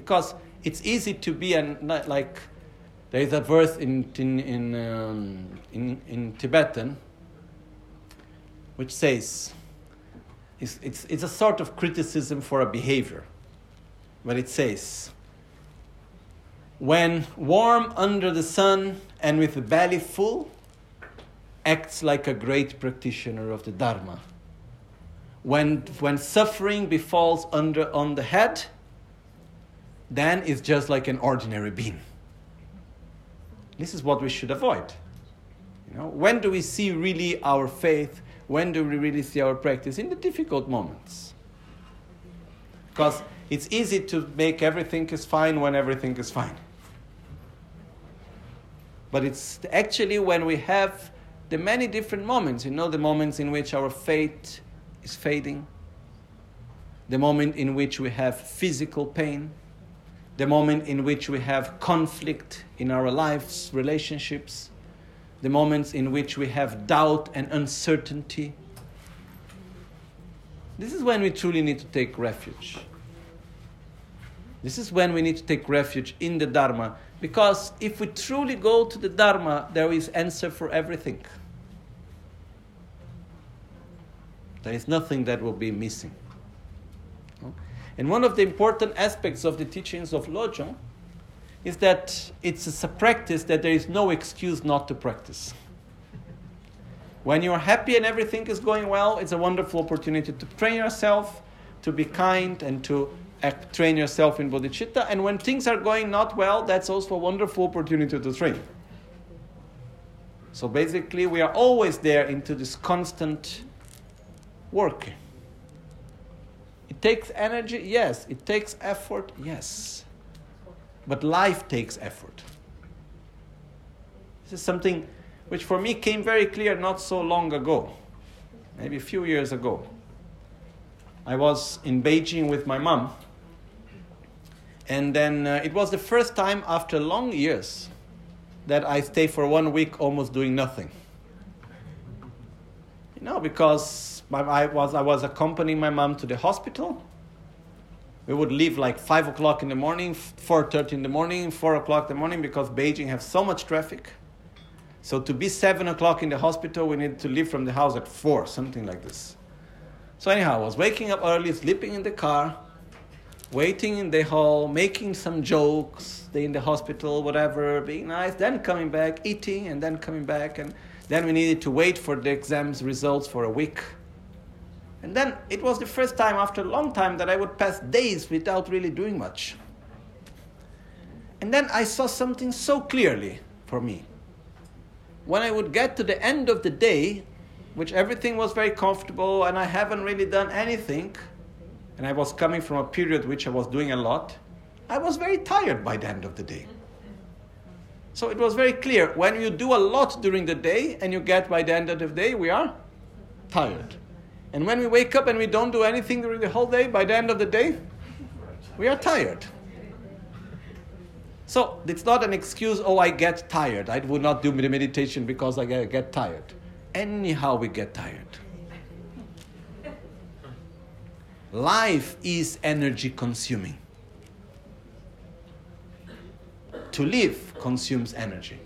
because it's easy to be an, like there is a verse in in in, um, in, in Tibetan which says it's, it's, it's a sort of criticism for a behavior but it says when warm under the sun and with the belly full acts like a great practitioner of the dharma. When when suffering befalls under on the head then it's just like an ordinary being. This is what we should avoid. You know, when do we see really our faith? When do we really see our practice? In the difficult moments. Because it's easy to make everything is fine when everything is fine. But it's actually when we have the many different moments, you know, the moments in which our faith is fading, the moment in which we have physical pain, the moment in which we have conflict in our lives, relationships, the moments in which we have doubt and uncertainty. This is when we truly need to take refuge. This is when we need to take refuge in the Dharma, because if we truly go to the Dharma, there is answer for everything. There is nothing that will be missing. And one of the important aspects of the teachings of Lojong is that it's a practice that there is no excuse not to practice. When you're happy and everything is going well, it's a wonderful opportunity to train yourself, to be kind, and to act, train yourself in bodhicitta. And when things are going not well, that's also a wonderful opportunity to train. So basically, we are always there into this constant working. It takes energy, yes. It takes effort, yes. But life takes effort. This is something which for me came very clear not so long ago, maybe a few years ago. I was in Beijing with my mom, and then uh, it was the first time after long years that I stayed for one week almost doing nothing. You know, because I was, I was accompanying my mom to the hospital. We would leave like 5 o'clock in the morning, 4.30 in the morning, 4 o'clock in the morning because Beijing has so much traffic. So to be seven o'clock in the hospital, we need to leave from the house at four, something like this. So anyhow, I was waking up early, sleeping in the car, waiting in the hall, making some jokes, stay in the hospital, whatever, being nice, then coming back, eating, and then coming back, and then we needed to wait for the exams results for a week. And then it was the first time after a long time that I would pass days without really doing much. And then I saw something so clearly for me. When I would get to the end of the day, which everything was very comfortable and I haven't really done anything, and I was coming from a period which I was doing a lot, I was very tired by the end of the day. So it was very clear when you do a lot during the day and you get by the end of the day, we are tired. And when we wake up and we don't do anything during the whole day, by the end of the day, we are tired. So it's not an excuse, oh, I get tired. I would not do the meditation because I get tired. Anyhow, we get tired. Life is energy consuming. To live consumes energy.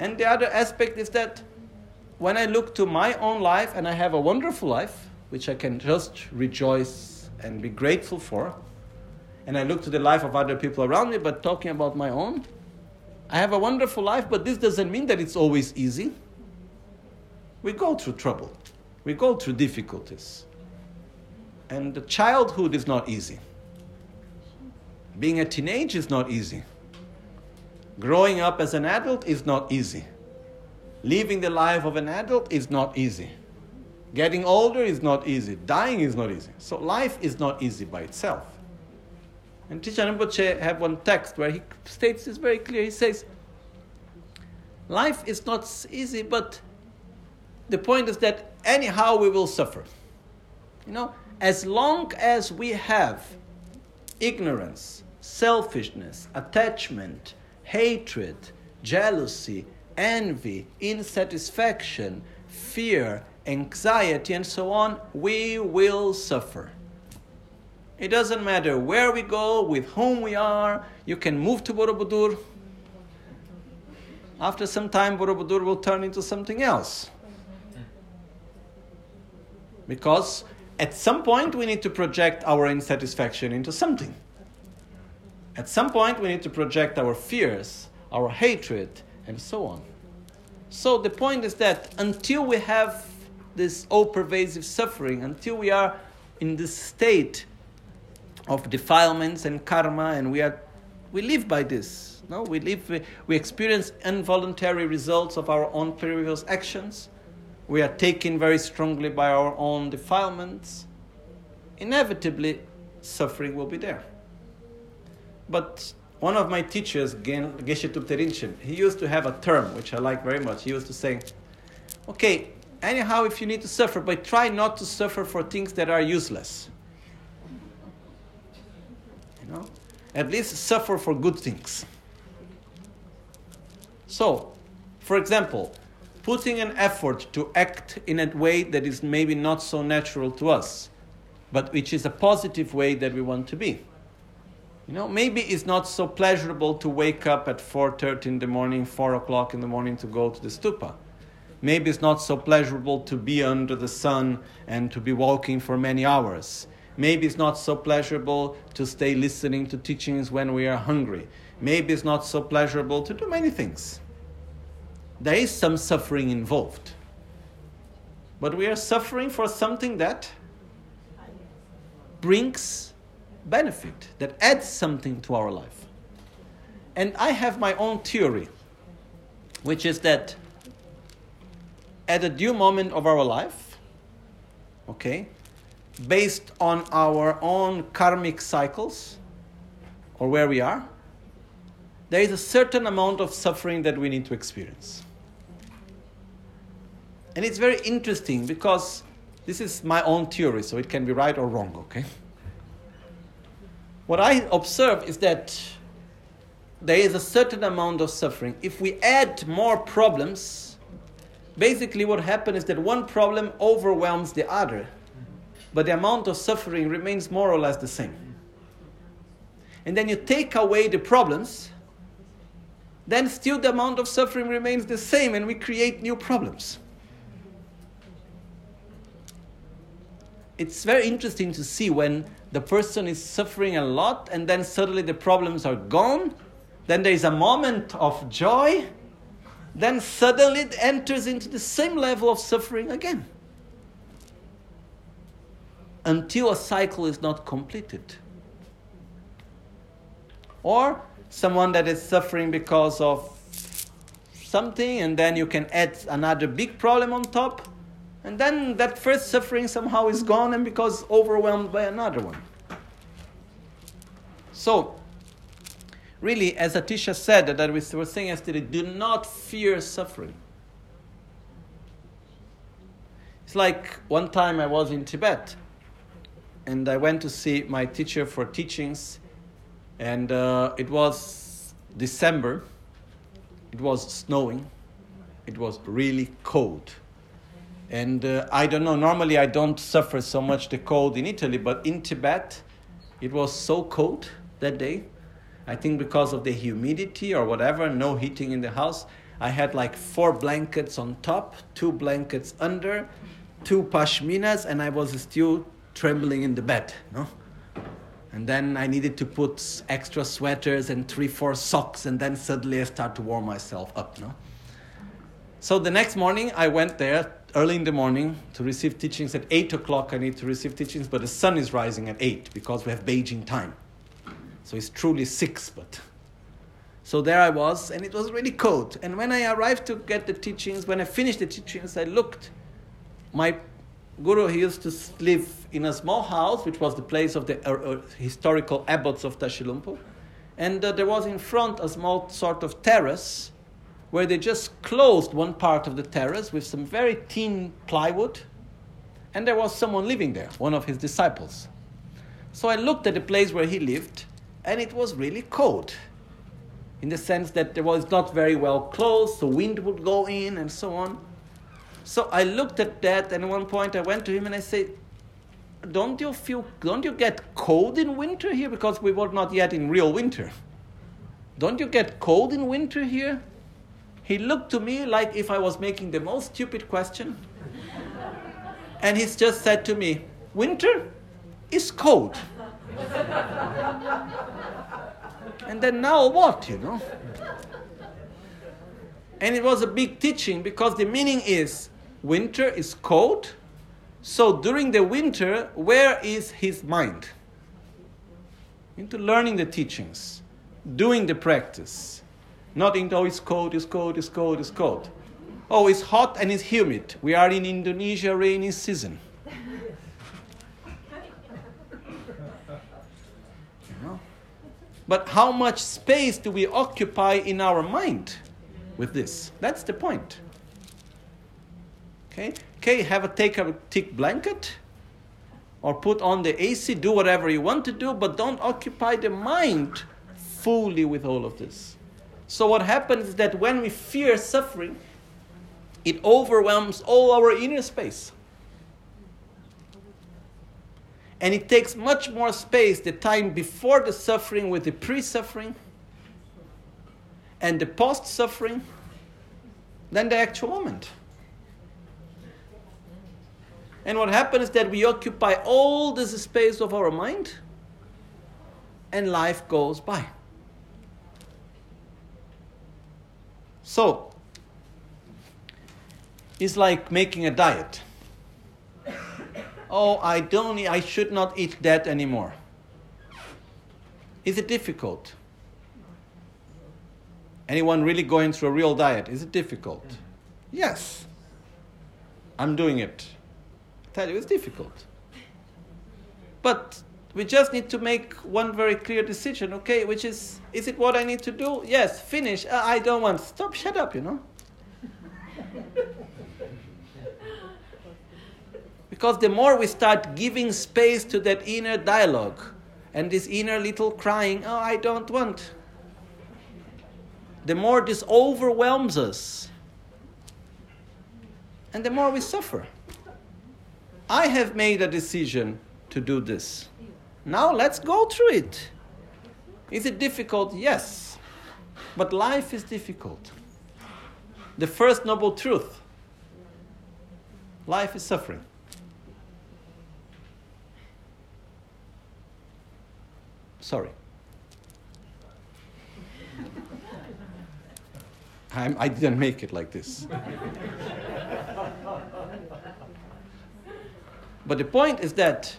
And the other aspect is that when I look to my own life and I have a wonderful life, which I can just rejoice and be grateful for, and I look to the life of other people around me, but talking about my own, I have a wonderful life, but this doesn't mean that it's always easy. We go through trouble, we go through difficulties. And the childhood is not easy. Being a teenager is not easy. Growing up as an adult is not easy. Living the life of an adult is not easy. Getting older is not easy. Dying is not easy. So life is not easy by itself. And Trijang Rinpoche have one text where he states this very clear. He says, life is not easy, but the point is that anyhow we will suffer. You know, as long as we have ignorance, selfishness, attachment, hatred, jealousy, envy, insatisfaction, fear, anxiety, and so on, we will suffer. It doesn't matter where we go, with whom we are. You can move to Borobudur. After some time, Borobudur will turn into something else. Because at some point, we need to project our insatisfaction into something. At some point, we need to project our fears, our hatred, and so on. So the point is that until we have this all pervasive suffering, until we are in this state of defilements and karma, and we, are, we live by this. No, we live, we experience involuntary results of our own previous actions. We are taken very strongly by our own defilements. Inevitably, suffering will be there. But one of my teachers, Geshe Tupte he used to have a term which I like very much. He used to say, okay, anyhow, if you need to suffer, but try not to suffer for things that are useless. You know? At least suffer for good things. So, for example, putting an effort to act in a way that is maybe not so natural to us, but which is a positive way that we want to be. You know, maybe it's not so pleasurable to wake up at 4.30 in the morning, 4 o'clock in the morning to go to the stupa. Maybe it's not so pleasurable to be under the sun and to be walking for many hours. Maybe it's not so pleasurable to stay listening to teachings when we are hungry. Maybe it's not so pleasurable to do many things. There is some suffering involved. But we are suffering for something that brings benefit, that adds something to our life. And I have my own theory, which is that at a due moment of our life, okay, based on our own karmic cycles or where we are, there is a certain amount of suffering that we need to experience. And it's very interesting because this is my own theory, so it can be right or wrong, okay? What I observe is that there is a certain amount of suffering. If we add more problems, basically what happens is that one problem overwhelms the other, but the amount of suffering remains more or less the same. And then you take away the problems, then still the amount of suffering remains the same and we create new problems. It's very interesting to see when the person is suffering a lot and then suddenly the problems are gone, then there is a moment of joy, then suddenly it enters into the same level of suffering again until a cycle is not completed. Or someone that is suffering because of something, and then you can add another big problem on top, and then that first suffering somehow is gone and because overwhelmed by another one. So, really, as Atisha said, that we were saying yesterday, do not fear suffering. It's like one time I was in Tibet and I went to see my teacher for teachings, and uh, it was December. It was snowing. It was really cold. And uh, I don't know, normally I don't suffer so much the cold in Italy, but in Tibet, it was so cold that day. I think because of the humidity or whatever, no heating in the house. I had like four blankets on top, two blankets under, two pashminas, and I was still trembling in the bed, no? And then I needed to put extra sweaters and three, four socks, and then suddenly I start to warm myself up, no? So the next morning I went there early in the morning to receive teachings at 8 o'clock. I need to receive teachings, but the sun is rising at 8 because we have Beijing time. So it's truly 6, but. So there I was, and it was really cold. And when I arrived to get the teachings, when I finished the teachings, I looked. My Guru he used to live in a small house, which was the place of the uh, uh, historical abbots of Tashilhunpo. And uh, there was in front a small sort of terrace where they just closed one part of the terrace with some very thin plywood. And there was someone living there, one of his disciples. So I looked at the place where he lived, and it was really cold. In the sense that there was not very well closed, so wind would go in and so on. So I looked at that, and at one point I went to him and I said, Don't you feel, don't you get cold in winter here? Because we were not yet in real winter. Don't you get cold in winter here? He looked to me like if I was making the most stupid question. and he just said to me, Winter is cold. and then now what, you know? And it was a big teaching because the meaning is winter is cold. So during the winter, where is his mind? Into learning the teachings, doing the practice. Not into, oh, it's cold, it's cold, it's cold, it's cold. Oh, it's hot and it's humid. We are in Indonesia rainy season. But how much space do we occupy in our mind with this? That's the point. Okay, okay, have a take a thick blanket or put on the AC, do whatever you want to do, but don't occupy the mind fully with all of this. So what happens is that when we fear suffering, it overwhelms all our inner space. And it takes much more space the time before the suffering with the pre suffering and the post suffering than the actual moment. And what happens is that we occupy all this space of our mind and life goes by. So, it's like making a diet. Oh, I don't I should not eat that anymore. Is it difficult? Anyone really going through a real diet? Is it difficult? Yes. I'm doing it I tell you, it's difficult. But we just need to make one very clear decision, okay? Which is, is it what I need to do? Yes, finish. Uh, I don't want. Stop, shut up, you know? because the more we start giving space to that inner dialogue and this inner little crying, oh, I don't want, the more this overwhelms us. And the more we suffer. I have made a decision to do this. Now let's go through it. Is it difficult? Yes. But life is difficult. The first noble truth life is suffering. Sorry. I'm, I did not make it like this. but the point is that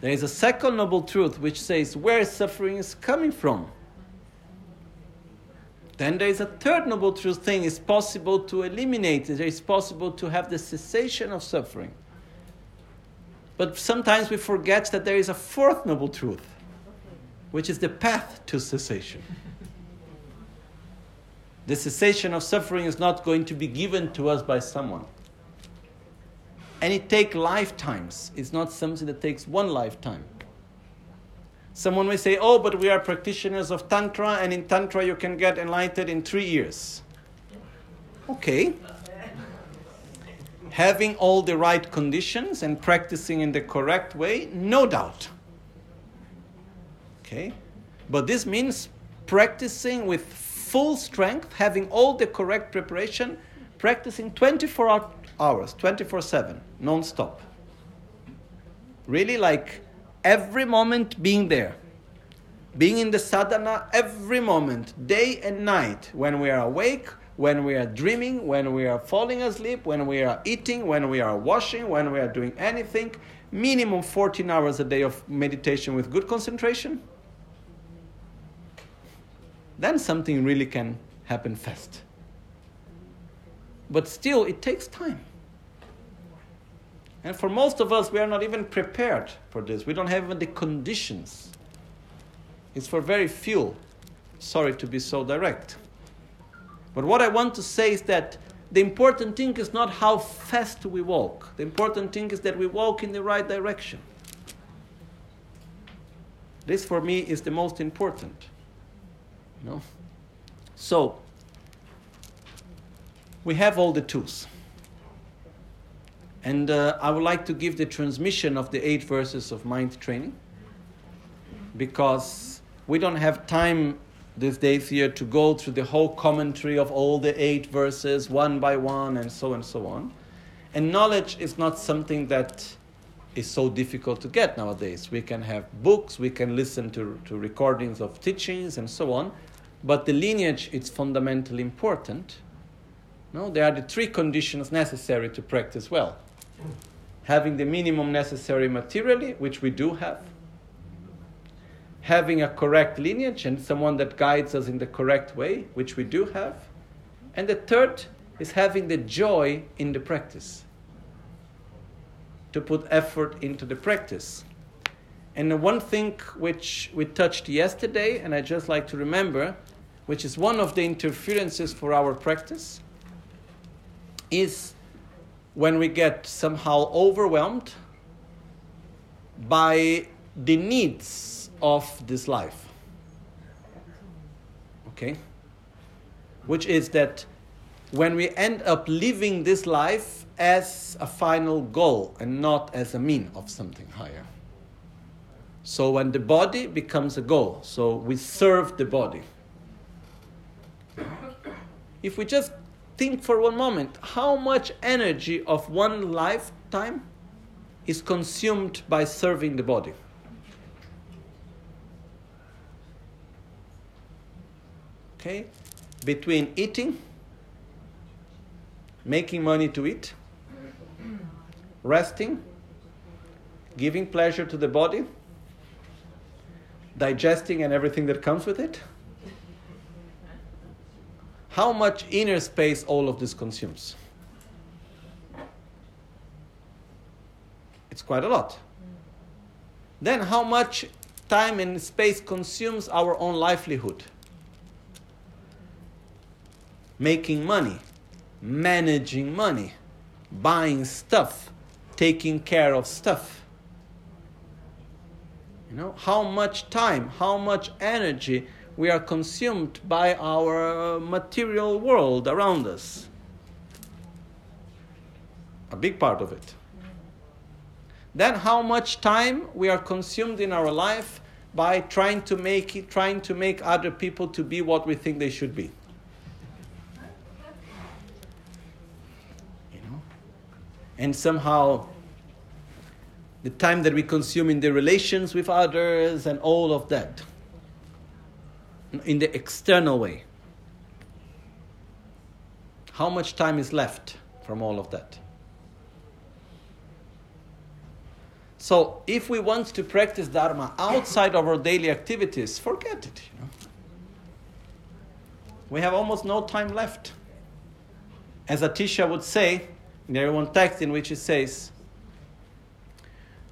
there is a second noble truth which says where suffering is coming from. Then there is a third noble truth thing it's possible to eliminate it, it is possible to have the cessation of suffering. But sometimes we forget that there is a fourth noble truth, which is the path to cessation. the cessation of suffering is not going to be given to us by someone. And it takes lifetimes. It's not something that takes one lifetime. Someone may say, oh, but we are practitioners of Tantra, and in Tantra you can get enlightened in three years. Okay. Having all the right conditions and practicing in the correct way, no doubt. Okay. But this means practicing with full strength, having all the correct preparation, practicing 24 hours, 24 7, non stop. Really like every moment being there. Being in the sadhana every moment, day and night, when we are awake, when we are dreaming, when we are falling asleep, when we are eating, when we are washing, when we are doing anything, minimum 14 hours a day of meditation with good concentration, then something really can happen fast. But still, it takes time. And for most of us, we are not even prepared for this. We don't have even the conditions. It's for very few. Sorry to be so direct. But what I want to say is that the important thing is not how fast we walk. The important thing is that we walk in the right direction. This for me is the most important. No? So, we have all the tools. And uh, I would like to give the transmission of the eight verses of mind training because we don't have time these days here to go through the whole commentary of all the eight verses one by one and so and so on. And knowledge is not something that is so difficult to get nowadays. We can have books, we can listen to, to recordings of teachings and so on, but the lineage is fundamentally important. No, there are the three conditions necessary to practice well having the minimum necessary materially, which we do have, having a correct lineage and someone that guides us in the correct way, which we do have, and the third is having the joy in the practice, to put effort into the practice. And the one thing which we touched yesterday, and I just like to remember, which is one of the interferences for our practice, is when we get somehow overwhelmed by the needs of this life. Okay? Which is that when we end up living this life as a final goal and not as a mean of something higher. So when the body becomes a goal, so we serve the body. If we just think for one moment how much energy of one lifetime is consumed by serving the body. Okay? Between eating, making money to eat, resting, giving pleasure to the body, digesting and everything that comes with it how much inner space all of this consumes. It's quite a lot. Then, how much time and space consumes our own livelihood? Making money, managing money, buying stuff, taking care of stuff. You know, how much time, how much energy we are consumed by our material world around us. A big part of it. Then, how much time we are consumed in our life by trying to make it, trying to make other people to be what we think they should be. You know? And somehow the time that we consume in the relations with others and all of that in the external way. How much time is left from all of that? So, if we want to practice Dharma outside of our daily activities, forget it. You know? We have almost no time left. As Atisha would say, in there one text in which it says,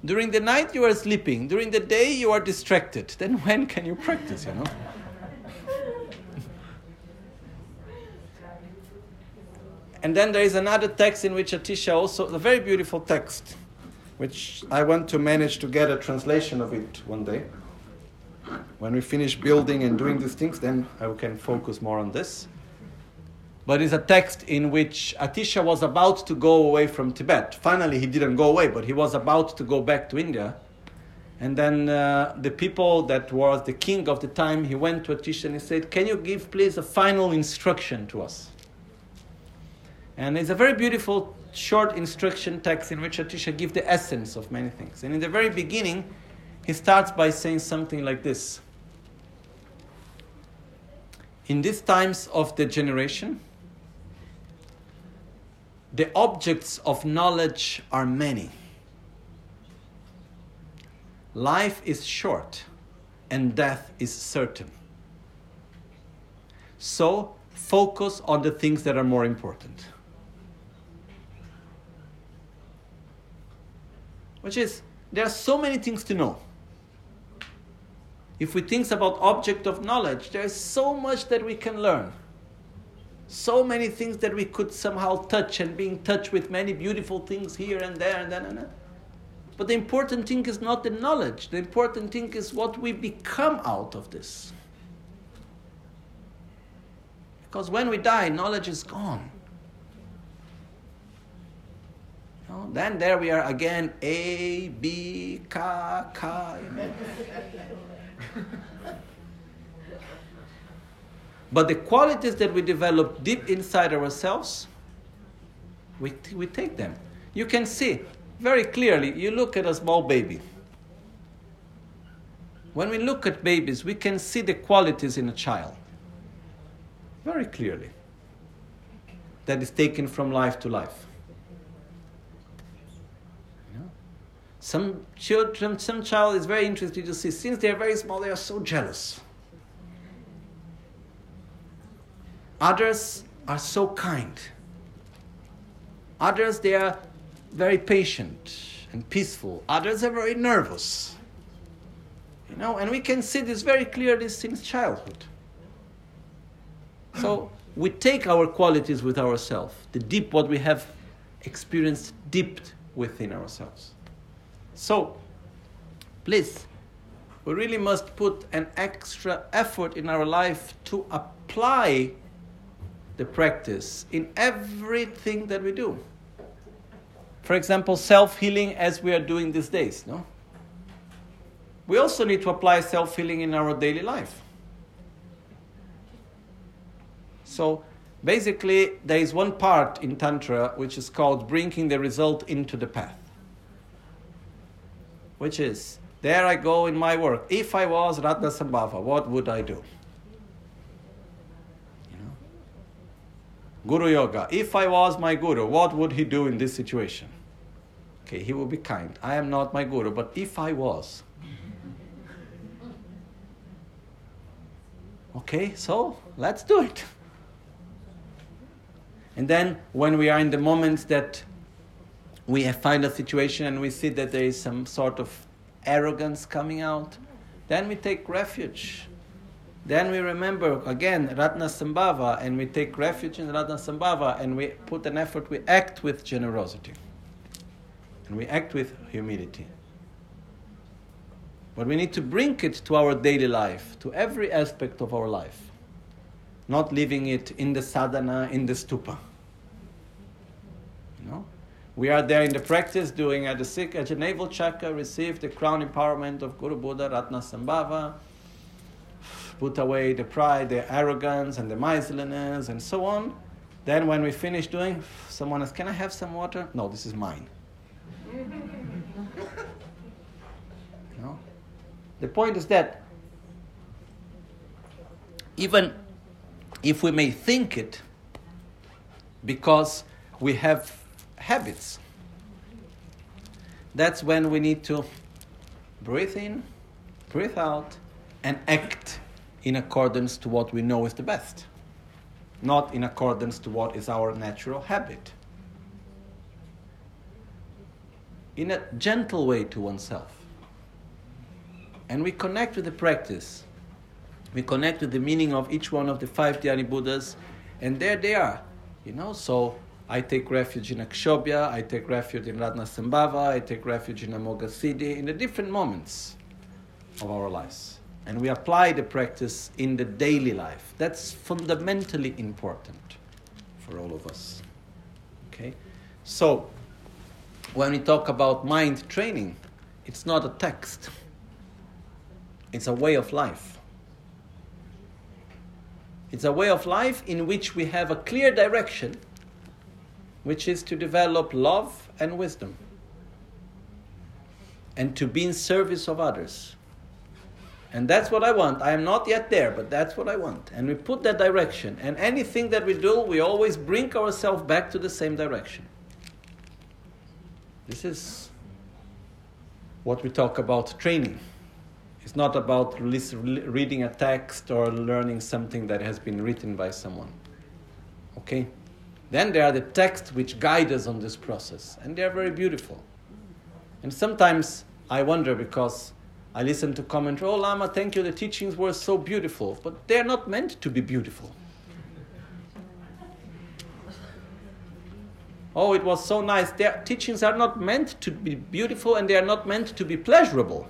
during the night you are sleeping, during the day you are distracted. Then when can you practice, you know? And then there is another text in which Atisha also, a very beautiful text, which I want to manage to get a translation of it one day. When we finish building and doing these things, then I can focus more on this. But it's a text in which Atisha was about to go away from Tibet. Finally, he didn't go away, but he was about to go back to India. And then uh, the people that was the king of the time, he went to Atisha and he said, Can you give, please, a final instruction to us? And it's a very beautiful short instruction text in which Atisha gives the essence of many things. And in the very beginning, he starts by saying something like this In these times of the generation, the objects of knowledge are many. Life is short and death is certain. So, focus on the things that are more important. Which is there are so many things to know. If we think about object of knowledge, there is so much that we can learn. So many things that we could somehow touch and be in touch with many beautiful things here and there and then and then. But the important thing is not the knowledge. The important thing is what we become out of this. Because when we die, knowledge is gone. No? Then there we are again, A, B, but the qualities that we develop deep inside ourselves, we, we take them. You can see very clearly, you look at a small baby. When we look at babies, we can see the qualities in a child very clearly that is taken from life to life. Some children, some child is very interesting to see. Since they are very small, they are so jealous. Others are so kind. Others, they are very patient and peaceful. Others are very nervous. You know, and we can see this very clearly since childhood. So we take our qualities with ourselves, the deep what we have experienced deep within ourselves. So, please, we really must put an extra effort in our life to apply the practice in everything that we do. For example, self healing as we are doing these days, no? We also need to apply self healing in our daily life. So, basically, there is one part in Tantra which is called bringing the result into the path which is there I go in my work. If I was Ratnasambhava, what would I do? You know? Guru Yoga. If I was my guru, what would he do in this situation? Okay, he will be kind. I am not my guru, but if I was. Okay, so let's do it. And then when we are in the moments that we find a situation and we see that there is some sort of arrogance coming out, then we take refuge. Then we remember again Ratnasambhava and we take refuge in Ratnasambhava and we put an effort, we act with generosity. And we act with humility. But we need to bring it to our daily life, to every aspect of our life. Not leaving it in the sadhana, in the stupa. You know? We are there in the practice doing at the sick at the navel chakra, receive the crown empowerment of Guru Buddha Ratna Sambhava, put away the pride, the arrogance, and the miserliness, and so on. Then, when we finish doing, someone asks, Can I have some water? No, this is mine. no? The point is that even if we may think it, because we have habits, that's when we need to breathe in, breathe out, and act in accordance to what we know is the best, not in accordance to what is our natural habit. In a gentle way to oneself. And we connect with the practice. We connect with the meaning of each one of the five Dhyani Buddhas, and there they are. You know, so I take refuge in Akshobhya, I take refuge in Ratna Sambhava, I take refuge in Amoghasiddhi in the different moments of our lives. And we apply the practice in the daily life. That's fundamentally important for all of us. Okay? So, when we talk about mind training, it's not a text, it's a way of life. It's a way of life in which we have a clear direction, which is to develop love and wisdom and to be in service of others. And that's what I want. I am not yet there, but that's what I want. And we put that direction. And anything that we do, we always bring ourselves back to the same direction. This is what we talk about training. It's not about reading a text or learning something that has been written by someone. Okay? Then there are the texts which guide us on this process, and they are very beautiful. And sometimes I wonder because I listen to comment, oh Lama, thank you, the teachings were so beautiful, but they're not meant to be beautiful. Oh, it was so nice. Their teachings are not meant to be beautiful and they are not meant to be pleasurable.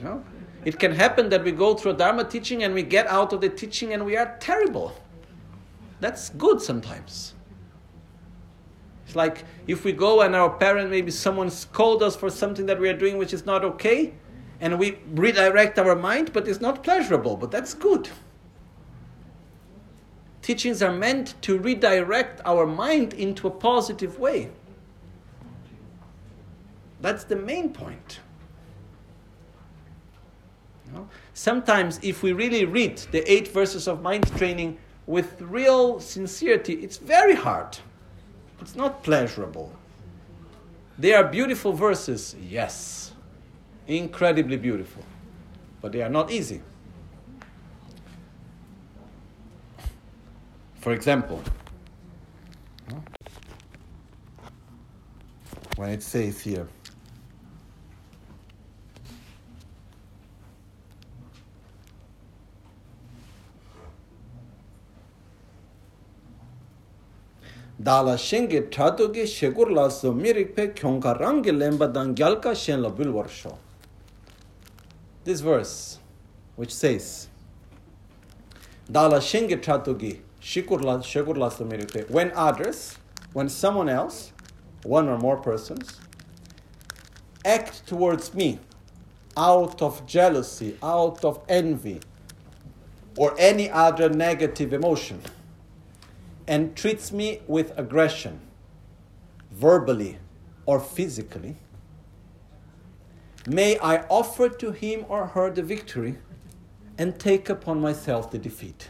No? It can happen that we go through a Dharma teaching and we get out of the teaching and we are terrible. That's good sometimes. It's like if we go and our parent, maybe someone scold us for something that we are doing which is not okay, and we redirect our mind, but it's not pleasurable, but that's good. Teachings are meant to redirect our mind into a positive way. That's the main point. Sometimes, if we really read the eight verses of mind training with real sincerity, it's very hard. It's not pleasurable. They are beautiful verses, yes, incredibly beautiful, but they are not easy. For example, when it says here, dāla shēngi tātō ki shekur lāsō mirik pē kyōngka rāngi lēmba dāng gyalka shēn la bīl shō. This verse, which says, dāla shēngi tātō ki shekur lāsō mirik pē, when others, when someone else, one or more persons, act towards me out of jealousy, out of envy, or any other negative emotion, and treats me with aggression, verbally or physically, may I offer to him or her the victory and take upon myself the defeat.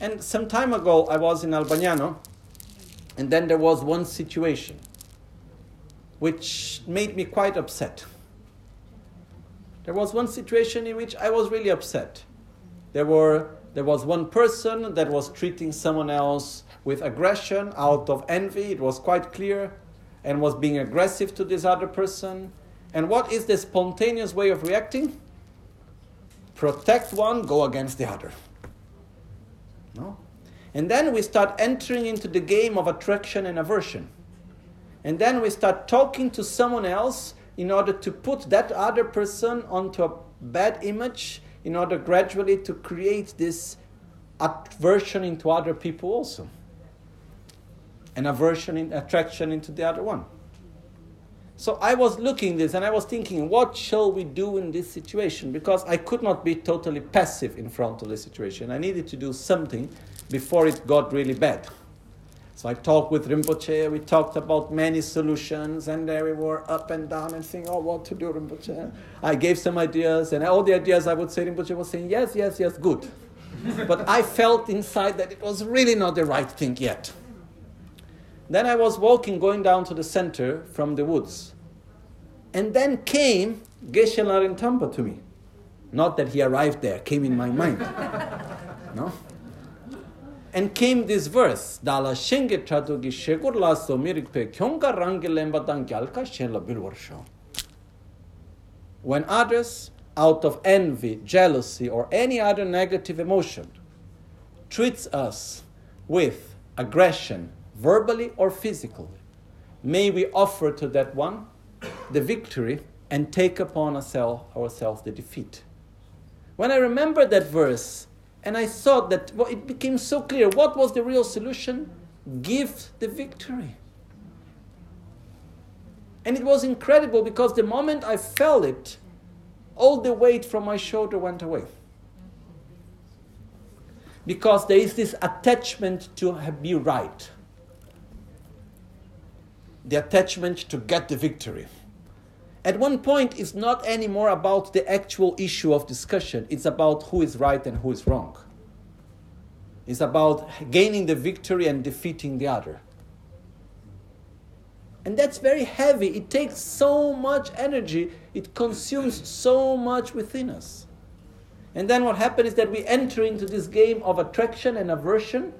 And some time ago, I was in Albagnano, and then there was one situation which made me quite upset. There was one situation in which I was really upset. There were there was one person that was treating someone else with aggression out of envy, it was quite clear, and was being aggressive to this other person. And what is the spontaneous way of reacting? Protect one, go against the other. No? And then we start entering into the game of attraction and aversion. And then we start talking to someone else in order to put that other person onto a bad image in order gradually to create this aversion into other people also. And aversion in attraction into the other one. So I was looking this and I was thinking, what shall we do in this situation? Because I could not be totally passive in front of the situation. I needed to do something before it got really bad. So I talked with Rinpoche, we talked about many solutions, and there we were up and down and saying, oh, what to do, Rinpoche. I gave some ideas, and all the ideas I would say, Rinpoche was saying, yes, yes, yes, good. but I felt inside that it was really not the right thing yet. Then I was walking, going down to the center from the woods. And then came Geshe Langri Tangpa to me. Not that he arrived there, came in my mind. no? And came this verse, Dala Shenge Tradugi Shegur Lasso Mirikpe Kyonga Rangelembadan Gyalka Shenla Bilwarsho. When others, out of envy, jealousy, or any other negative emotion, treats us with aggression, verbally or physically, may we offer to that one the victory and take upon ourselves the defeat. When I remember that verse, and I thought that well, it became so clear what was the real solution? Give the victory. And it was incredible because the moment I felt it, all the weight from my shoulder went away. Because there is this attachment to be right, the attachment to get the victory. At one point, it's not anymore about the actual issue of discussion, it's about who is right and who is wrong. It's about gaining the victory and defeating the other. And that's very heavy. It takes so much energy, it consumes so much within us. And then what happens is that we enter into this game of attraction and aversion.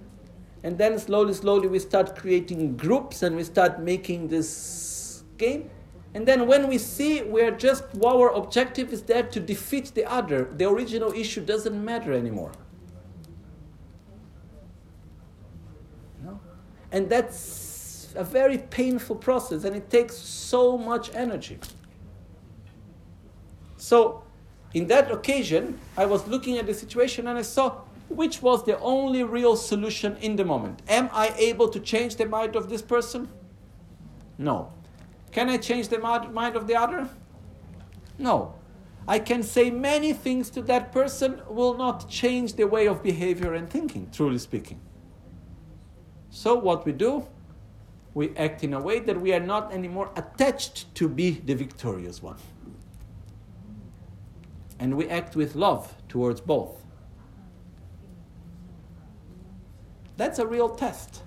And then slowly, slowly, we start creating groups and we start making this game. And then when we see we're just, our objective is there to defeat the other, the original issue doesn't matter anymore. No? And that's a very painful process and it takes so much energy. So, in that occasion, I was looking at the situation and I saw which was the only real solution in the moment. Am I able to change the mind of this person? No. Can I change the mind of the other? No. I can say many things to that person will not change the way of behavior and thinking, truly speaking. So what we do, we act in a way that we are not anymore attached to be the victorious one. And we act with love towards both. That's a real test.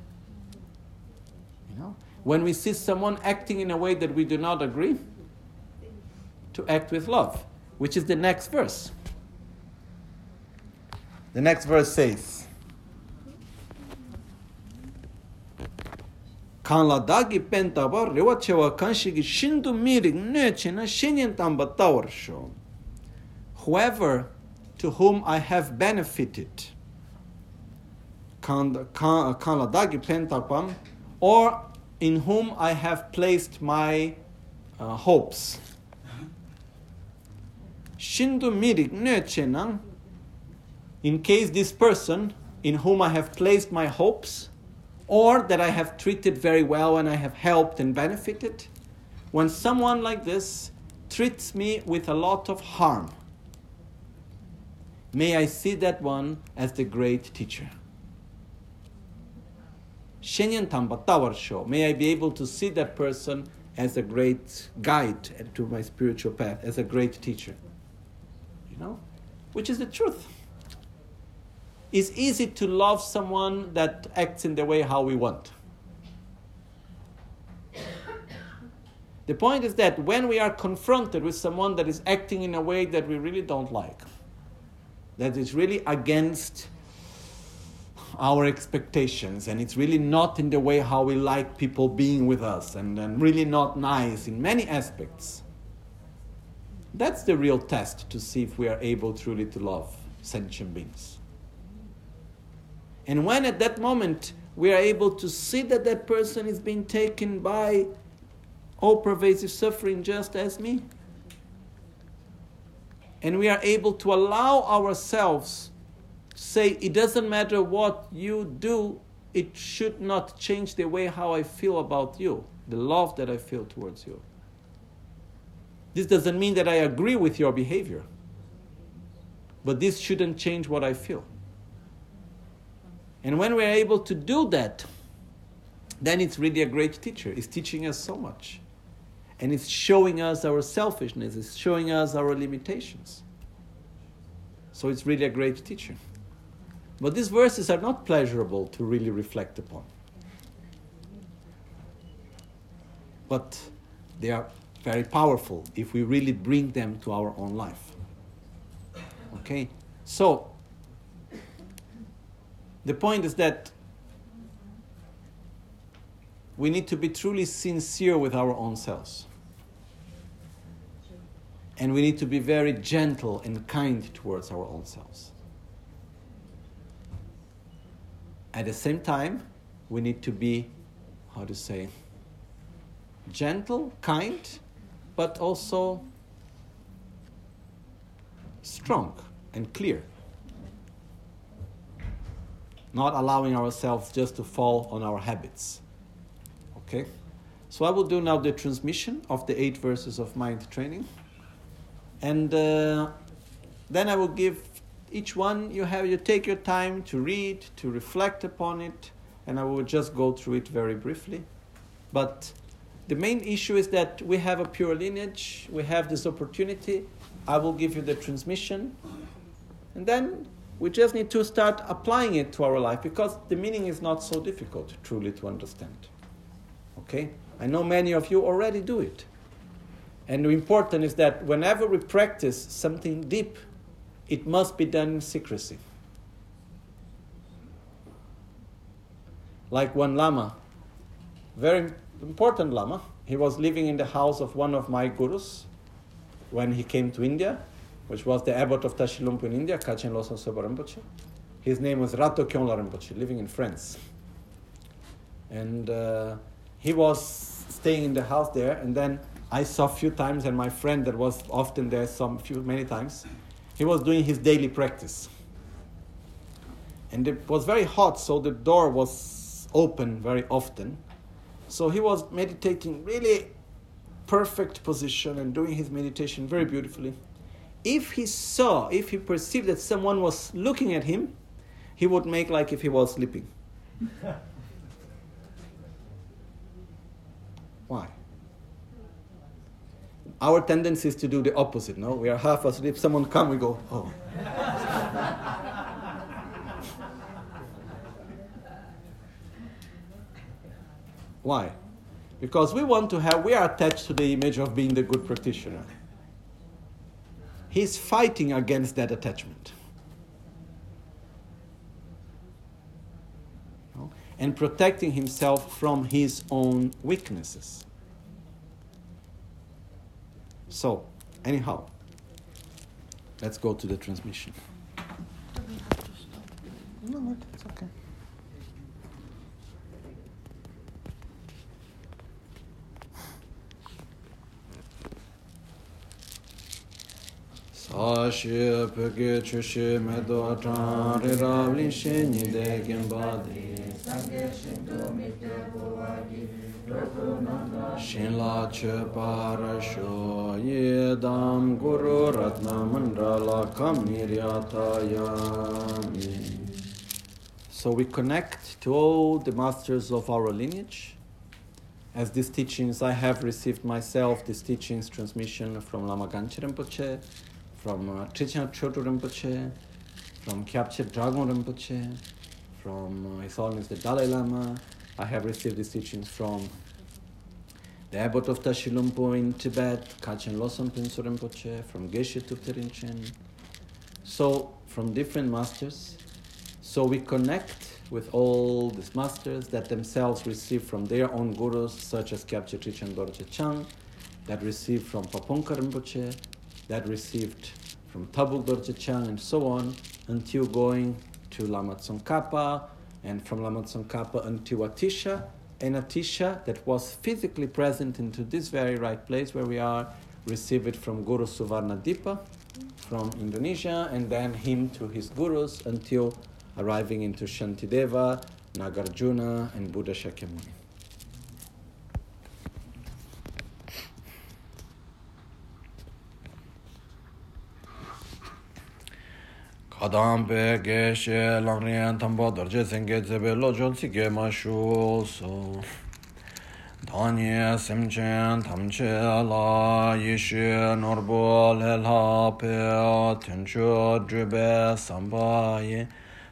You know? When we see someone acting in a way that we do not agree, to act with love, which is the next verse. The next verse says, Kanla dagi pentaba rewa chewa kanshigi shindu mirik nechina shinyan tamba tawarsho. Whoever to whom I have benefited, kanla dagi pentapam, or in whom I have placed my uh, hopes. Shindu mirik nöchenang, in case this person in whom I have placed my hopes, or that I have treated very well and I have helped and benefited, when someone like this treats me with a lot of harm, may I see that one as the great teacher. Shenyan Tamba Tower Show. May I be able to see that person as a great guide to my spiritual path, as a great teacher. You know? Which is the truth. It's easy to love someone that acts in the way how we want. The point is that when we are confronted with someone that is acting in a way that we really don't like, that is really against our expectations and it's really not in the way how we like people being with us and, and really not nice in many aspects. That's the real test to see if we are able truly to love sentient beings. And when at that moment we are able to see that that person is being taken by all pervasive suffering just as me and we are able to allow ourselves say it doesn't matter what you do, it should not change the way how I feel about you, the love that I feel towards you. This doesn't mean that I agree with your behavior, but this shouldn't change what I feel. And when we're able to do that, then it's really a great teacher. It's teaching us so much. And it's showing us our selfishness, it's showing us our limitations. So it's really a great teacher. But these verses are not pleasurable to really reflect upon. But they are very powerful if we really bring them to our own life. Okay? So, the point is that we need to be truly sincere with our own selves. And we need to be very gentle and kind towards our own selves. At the same time, we need to be, how to say, gentle, kind, but also strong and clear. Not allowing ourselves just to fall on our habits. Okay? So I will do now the transmission of the eight verses of mind training. And uh, then I will give each one you have you take your time to read, to reflect upon it, and I will just go through it very briefly. But the main issue is that we have a pure lineage, we have this opportunity. I will give you the transmission, and then we just need to start applying it to our life because the meaning is not so difficult truly to understand. Okay? I know many of you already do it. And the important is that whenever we practice something deep, it must be done in secrecy. Like one Lama, very important Lama, he was living in the house of one of my gurus when he came to India, which was the abbot of Tashilhunpo in India, Kachin Losang Soba Rinpoche. His name was Rato Kyonla Rinpoche, living in France. And uh, he was staying in the house there, and then I saw a few times, and my friend that was often there, some few many times, he was doing his daily practice. And it was very hot, so the door was open very often. So he was meditating really perfect position and doing his meditation very beautifully. If he saw, if he perceived that someone was looking at him, he would make like if he was sleeping. Why? Our tendency is to do the opposite, no? We are half asleep, someone come, we go, oh. Why? Because we want to have, we are attached to the image of being the good practitioner. He's fighting against that attachment. and protecting himself from his own weaknesses. So, anyhow, let's go to the transmission. No, it's okay. Sāshī pēkē chūshī mē dō chāng rī rāb līng shē nī dē kīng bā dī Shin la che para sho ye dam guru ratna mandala kam niryatayami. So we connect to all the masters of our lineage. As these teachings I have received myself, these teachings transmission from Lama Gangchen Rinpoche, from uh, Trijang Chotu Rinpoche, from Kyabche Dragon Rinpoche, from uh, His Holiness the Dalai Lama. I have received these teachings from the abbot of Tashilhunpo in Tibet, Kachin Losang Pinso Rinpoche, from Geshe Thubten Rinchen. So, from different masters. So we connect with all these masters that themselves receive from their own gurus, such as Kyabche Trijang Dorje Chang, that received from Pabongka Rinpoche, that received from Tabuk Dorje Chang, and so on, until going to Lama Tsongkhapa, and from Lama Tsongkhapa until Atisha, and Atisha that was physically present into this very right place where we are, received it from Guru Suvarnadvipa, from Indonesia and then him to his gurus until arriving into Shantideva, Nagarjuna, and Buddha Shakyamuni. Khadam pe ge she lang rian thamba darje senge tsebe lo chon si ge ma shu so. Tanye sem chen tham che la ye she norbo le la pe ten cho drebe samba ye.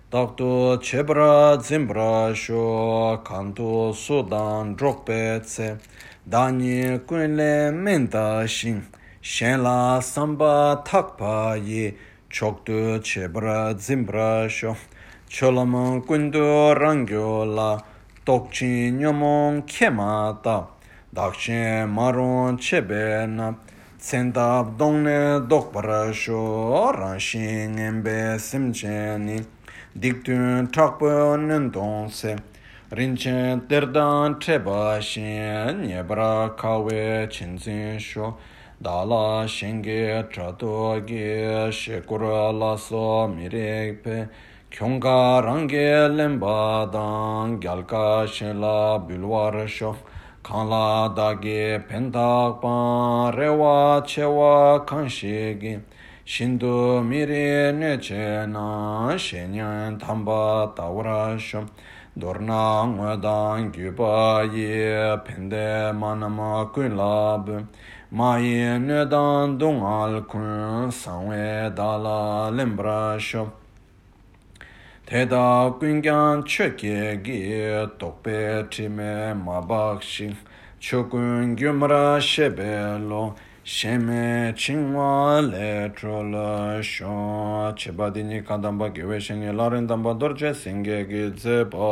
Takto chebra zimbra sho kanto sudan drok pe tse. Danye kun le menta shing shen la samba thak pa ye. chokdu chebra zimbra sho. Cholam kundu rangyo la tokchi nyomon kema ta. Dakshin maron chebe na. Tsendab dongne dokbara sho ranshin ngenbe simcheni. Diktun takpo nindon se. Rinchen terdan treba shen nyebra kawe chinzin sho. dāla shēngi chato gi shekura laso mirek pe kyōngka rāngi lemba dāng gyalka shēla bilwar shō kāngla dāgi pentak pāng rewa chewa kāngshī gi shindu miri neche na shenyan tamba tawra shō dorna ngwa dāng gyupa ye pende manama kuilab māyī nūdān dōng āl kūn sāngwē dālā lēmbrā shōp. Tēdā kūn gyān chē kē gī tōk pē tī mē mā bāk shī, chō kūn gyūm rā shē bē lō, shē mē chīng wā lē trō lā shō. Chē bā dī nī kā dāmbā kī wē shē nī lā rīn dāmbā dōr chē sīng gī dzē bā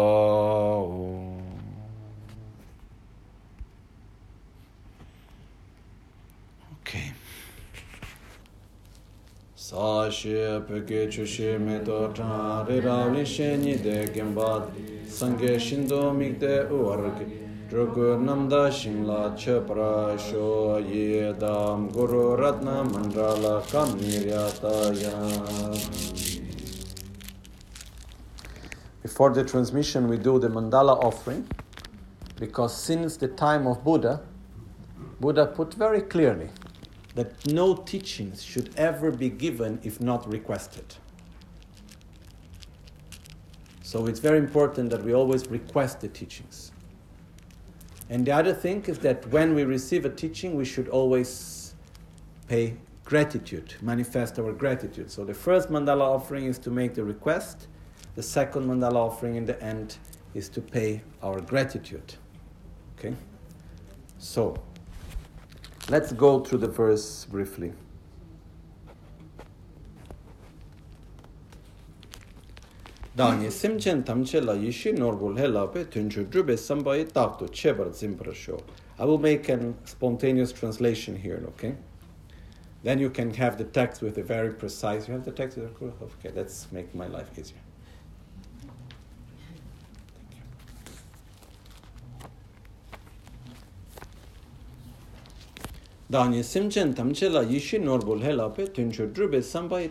sā shē pēkē chū shē mē tō chā rē rāw lē shē nī dē kēm bāt sāngē shīn dō mīk dē u wār kē chū kū nām dā shīng lā chē prā shō yē dām gu rō rāt nā man rā lā kān nī rā tā yā Before the transmission we do the mandala offering. Because since the time of Buddha Buddha put very clearly that no teachings should ever be given if not requested. So it's very important that we always request the teachings. And the other thing is that when we receive a teaching, we should always pay gratitude, manifest our gratitude. So the first mandala offering is to make the request, the second mandala offering in the end is to pay our gratitude. Okay? So, Let's go through the verse briefly. Dāngi simchen tamche la yishi norbul he la pe tunchu drube sambayi takto chebar zimbra sho. I will make a spontaneous translation here, okay? Then you can have the text with a very precise. You have the text okay. Let's make my life easier. Simchen tamche la yishi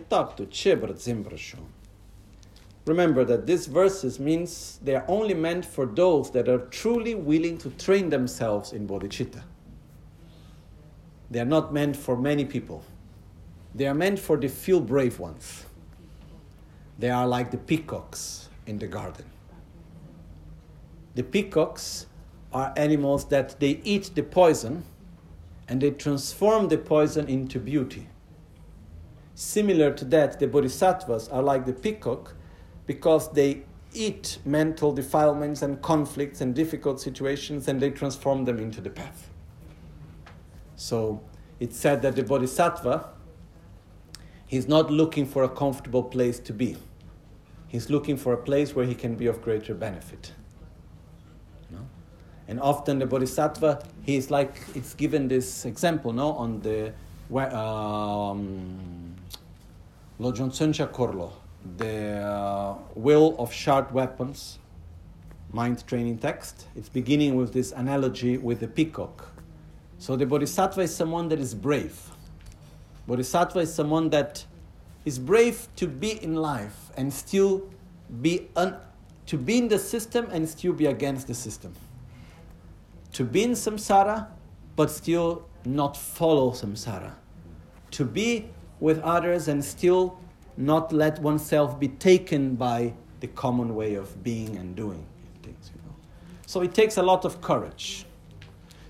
taktu sho. Remember that these verses means they are only meant for those that are truly willing to train themselves in bodhicitta. They are not meant for many people. They are meant for the few brave ones. They are like the peacocks in the garden. The peacocks are animals that they eat the poison and they transform the poison into beauty. Similar to that, the bodhisattvas are like the peacock because they eat mental defilements and conflicts and difficult situations and they transform them into the path. So it's said that the bodhisattva, he's not looking for a comfortable place to be. He's looking for a place where he can be of greater benefit. And often the bodhisattva, he is like, it's given this example, no, on the um, Lojong Tsuncha Korlo, the uh, wheel of sharp weapons, mind training text. It's beginning with this analogy with the peacock. So the bodhisattva is someone that is brave. Bodhisattva is someone that is brave to be in life and still be un- to be in the system and still be against the system. To be in samsara but still not follow samsara. To be with others and still not let oneself be taken by the common way of being and doing things. You know? So it takes a lot of courage.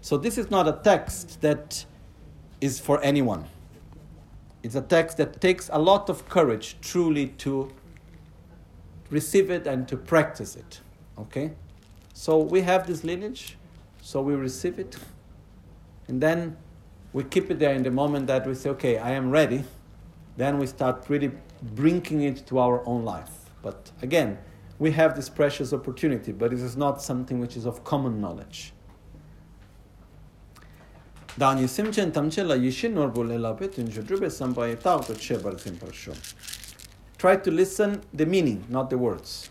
So this is not a text that is for anyone. It's a text that takes a lot of courage truly to receive it and to practice it. Okay? So we have this lineage, so we receive it, and then we keep it there in the moment that we say, okay, I am ready. Then we start really bringing it to our own life. But again, we have this precious opportunity, but it is not something which is of common knowledge. Try to listen the meaning, not the words.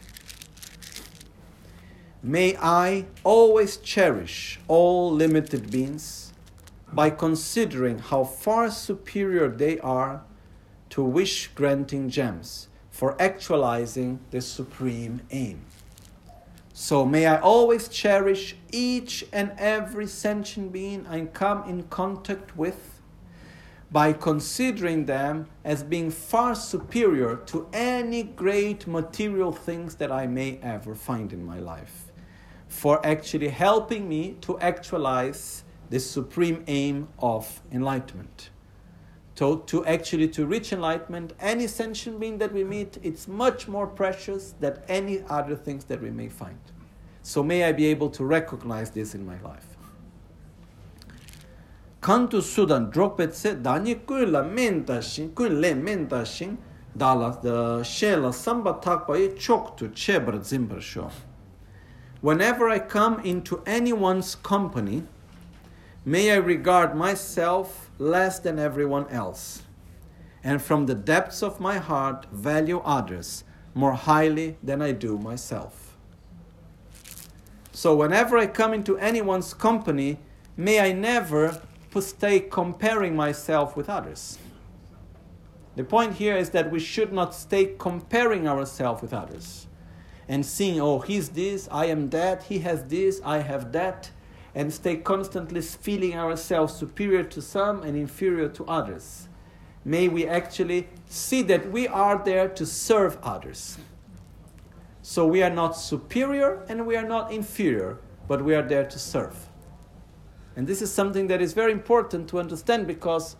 May I always cherish all limited beings by considering how far superior they are to wish granting gems for actualizing the supreme aim. So may I always cherish each and every sentient being I come in contact with by considering them as being far superior to any great material things that I may ever find in my life, for actually helping me to actualize the supreme aim of enlightenment. So to actually to reach enlightenment, any sentient being that we meet, it's much more precious than any other things that we may find. So may I be able to recognize this in my life. Kantu sudan dropetse dani kuila menta shin kuile menta shin dala the shela samba takpa e chok to chebra zimbar sho. Whenever I come into anyone's company, may I regard myself less than everyone else, and from the depths of my heart value others more highly than I do myself. So whenever I come into anyone's company, may I never stay comparing myself with others. The point here is that we should not stay comparing ourselves with others and seeing, oh, he's this, I am that, he has this, I have that, and stay constantly feeling ourselves superior to some and inferior to others. May we actually see that we are there to serve others. So we are not superior and we are not inferior, but we are there to serve. And this is something that is very important to understand because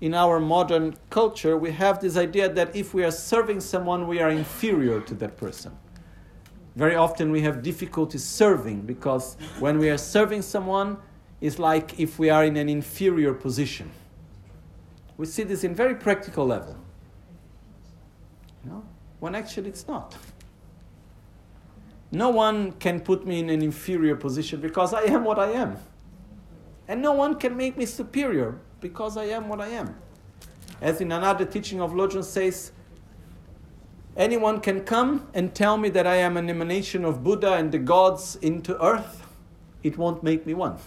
in our modern culture we have this idea that if we are serving someone, we are inferior to that person. Very often we have difficulty serving because when we are serving someone, it's like if we are in an inferior position. We see this in very practical level. Know? When actually it's not. No one can put me in an inferior position because I am what I am. And no one can make me superior because I am what I am. As in another teaching of Lojong says, anyone can come and tell me that I am an emanation of Buddha and the gods into earth, it won't make me one.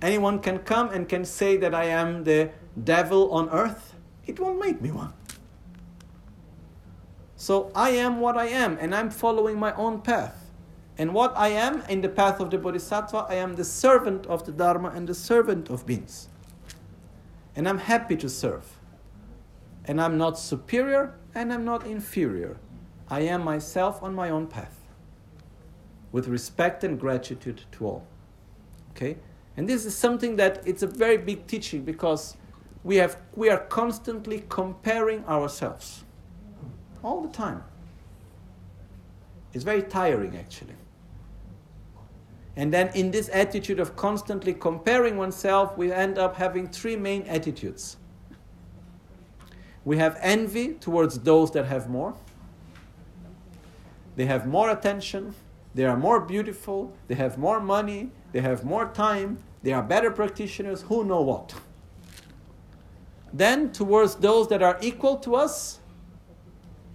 Anyone can come and can say that I am the devil on earth, it won't make me one. So I am what I am, and I'm following my own path. And what I am in the path of the Bodhisattva, I am the servant of the Dharma and the servant of beings. And I'm happy to serve. And I'm not superior and I'm not inferior. I am myself on my own path with respect and gratitude to all. Okay? And this is something that it's a very big teaching because we, have, we are constantly comparing ourselves all the time. It's very tiring, actually. And then, in this attitude of constantly comparing oneself, we end up having three main attitudes. We have envy towards those that have more. They have more attention, they are more beautiful, they have more money, they have more time, they are better practitioners, who know what. Then, towards those that are equal to us,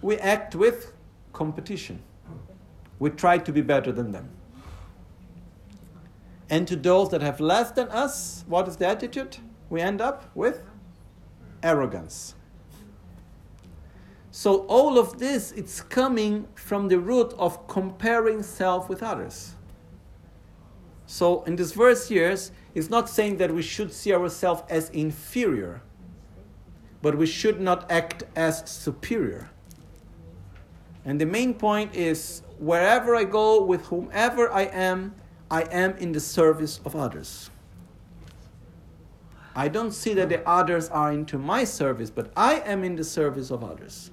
we act with competition. We try to be better than them. And to those that have less than us, what is the attitude? We end up with arrogance. So all of this, it's coming from the root of comparing self with others. So in this verse here, it's not saying that we should see ourselves as inferior, but we should not act as superior. And the main point is wherever I go, with whomever I am, I am in the service of others. I don't see that the others are into my service, but I am in the service of others.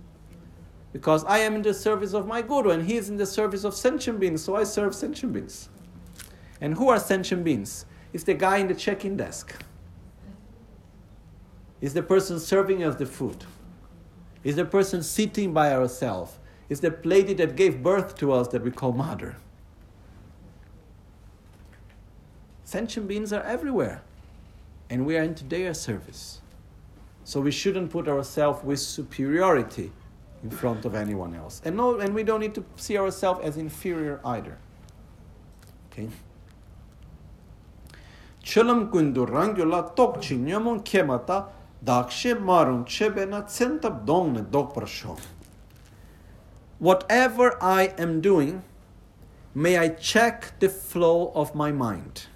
Because I am in the service of my guru and he is in the service of sentient beings, so I serve sentient beings. And who are sentient beings? It's the guy in the check in desk, it's the person serving us the food, it's the person sitting by ourselves, it's the lady that gave birth to us that we call mother. Sentient beings are everywhere, and we are into their service. So we shouldn't put ourselves with superiority in front of anyone else. And, no, and we don't need to see ourselves as inferior either. Okay? Chelam kundu rangyola tok chi nyamon kemata dakshe marun chebena centab dongne dokprasho. Whatever I am doing, may I check the flow of my mind.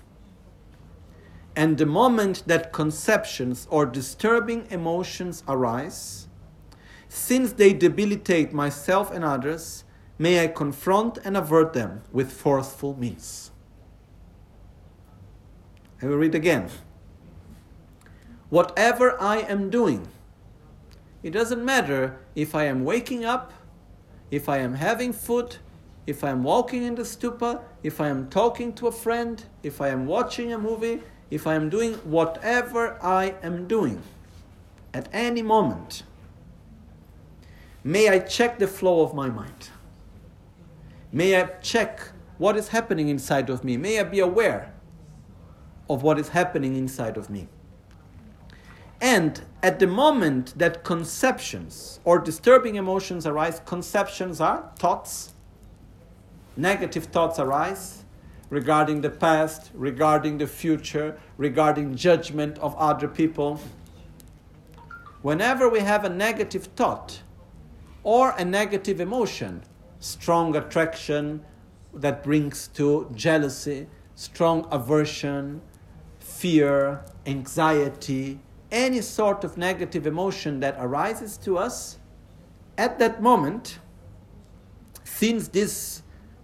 And the moment that conceptions or disturbing emotions arise, since they debilitate myself and others, may I confront and avert them with forceful means. I will read again. Whatever I am doing, it doesn't matter if I am waking up, if I am having food, if I am walking in the stupa, if I am talking to a friend, if I am watching a movie, if I am doing whatever I am doing at any moment May I check the flow of my mind. May I check what is happening inside of me. May I be aware of what is happening inside of me. And at the moment that conceptions or disturbing emotions arise, conceptions are thoughts, negative thoughts arise regarding the past, regarding the future, regarding judgment of other people. Whenever we have a negative thought, or a negative emotion, strong attraction that brings to jealousy, strong aversion, fear, anxiety, any sort of negative emotion that arises to us, at that moment, since these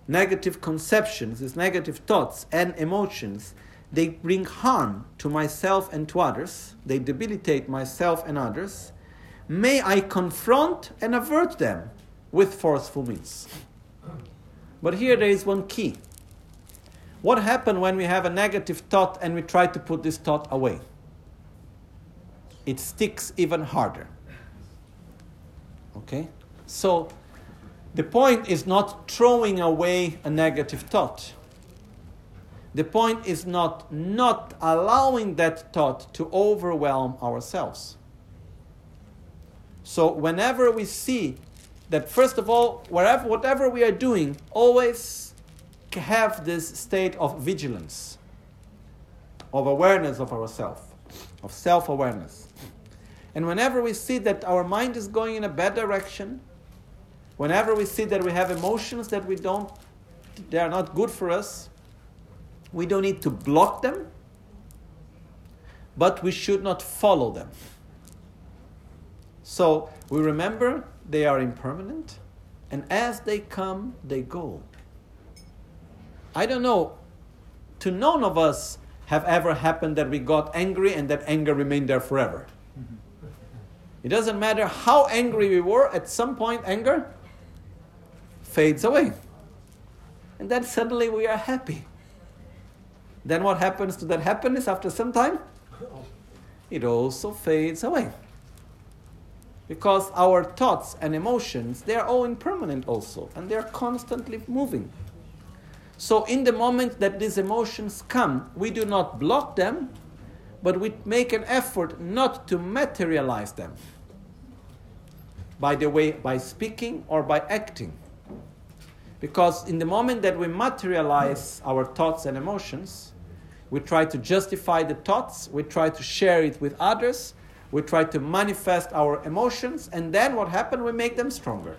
negative conceptions, these negative thoughts and emotions, they bring harm to myself and to others, they debilitate myself and others, may I confront and avert them with forceful means. But here there is one key. What happens when we have a negative thought and we try to put this thought away? It sticks even harder. Okay? So the point is not throwing away a negative thought. The point is not not allowing that thought to overwhelm ourselves. So whenever we see that, first of all, wherever, whatever we are doing, always have this state of vigilance, of awareness of ourselves, of self awareness. And whenever we see that our mind is going in a bad direction, whenever we see that we have emotions that we don't, they are not good for us, we don't need to block them, but we should not follow them. So we remember they are impermanent, and as they come, they go. I don't know, to none of us have ever happened that we got angry and that anger remained there forever. It doesn't matter how angry we were, at some point, anger fades away. And then suddenly we are happy. Then what happens to that happiness after some time? It also fades away because our thoughts and emotions they are all impermanent also and they are constantly moving. So in the moment that these emotions come we do not block them but we make an effort not to materialize them by the way by speaking or by acting. Because in the moment that we materialize our thoughts and emotions we try to justify the thoughts we try to share it with others we try to manifest our emotions, and then what happens? We make them stronger.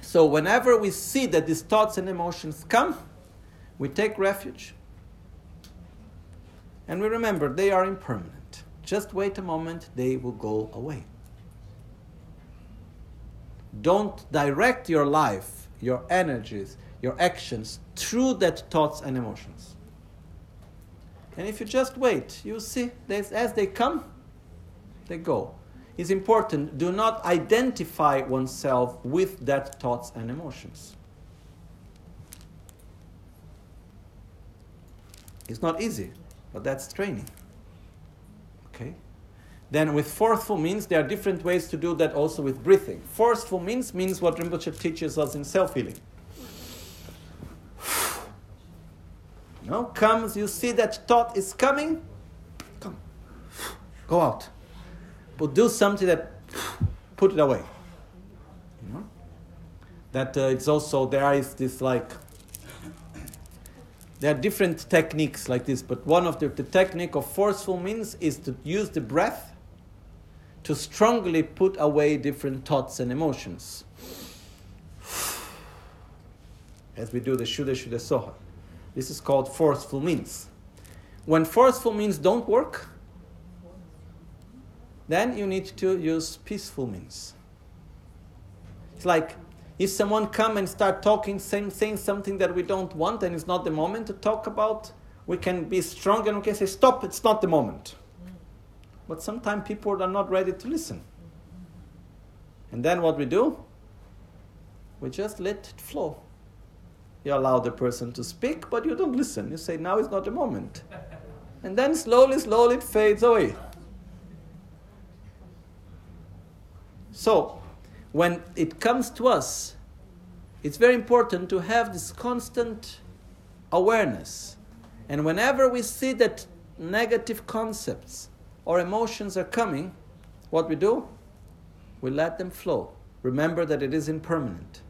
So, whenever we see that these thoughts and emotions come, we take refuge. And we remember they are impermanent. Just wait a moment, they will go away. Don't direct your life, your energies, your actions through that thoughts and emotions. And if you just wait, you see, as they come, they go. It's important, do not identify oneself with that thoughts and emotions. It's not easy, but that's training. Okay? Then with forceful means, there are different ways to do that also with breathing. Forceful means means what Rinpoche teaches us in self-healing. No, comes, you see that thought is coming, come, go out. But do something that put it away. You know? That uh, it's also, there is this like, there are different techniques like this, but one of the, the technique of forceful means is to use the breath to strongly put away different thoughts and emotions. As we do the Shuddha Shuddha Soha. This is called forceful means. When forceful means don't work, then you need to use peaceful means. It's like if someone come and start talking, saying, saying something that we don't want and it's not the moment to talk about, we can be strong and we can say, stop, it's not the moment. But sometimes people are not ready to listen. And then what we do? We just let it flow. You allow the person to speak, but you don't listen. You say, now is not the moment. And then slowly, slowly it fades away. So, when it comes to us, it's very important to have this constant awareness. And whenever we see that negative concepts or emotions are coming, what we do? We let them flow. Remember that it is impermanent.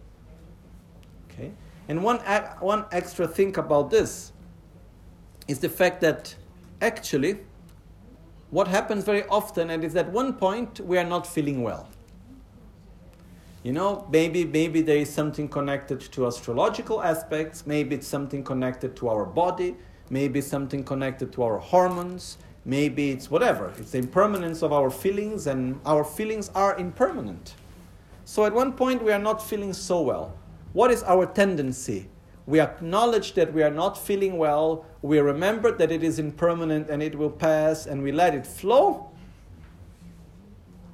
And one, one extra thing about this is the fact that actually, what happens very often and is at one point we are not feeling well. You know, maybe maybe there is something connected to astrological aspects, maybe it's something connected to our body, maybe something connected to our hormones, maybe it's whatever. It's the impermanence of our feelings, and our feelings are impermanent. So at one point we are not feeling so well. What is our tendency? We acknowledge that we are not feeling well, we remember that it is impermanent and it will pass, and we let it flow.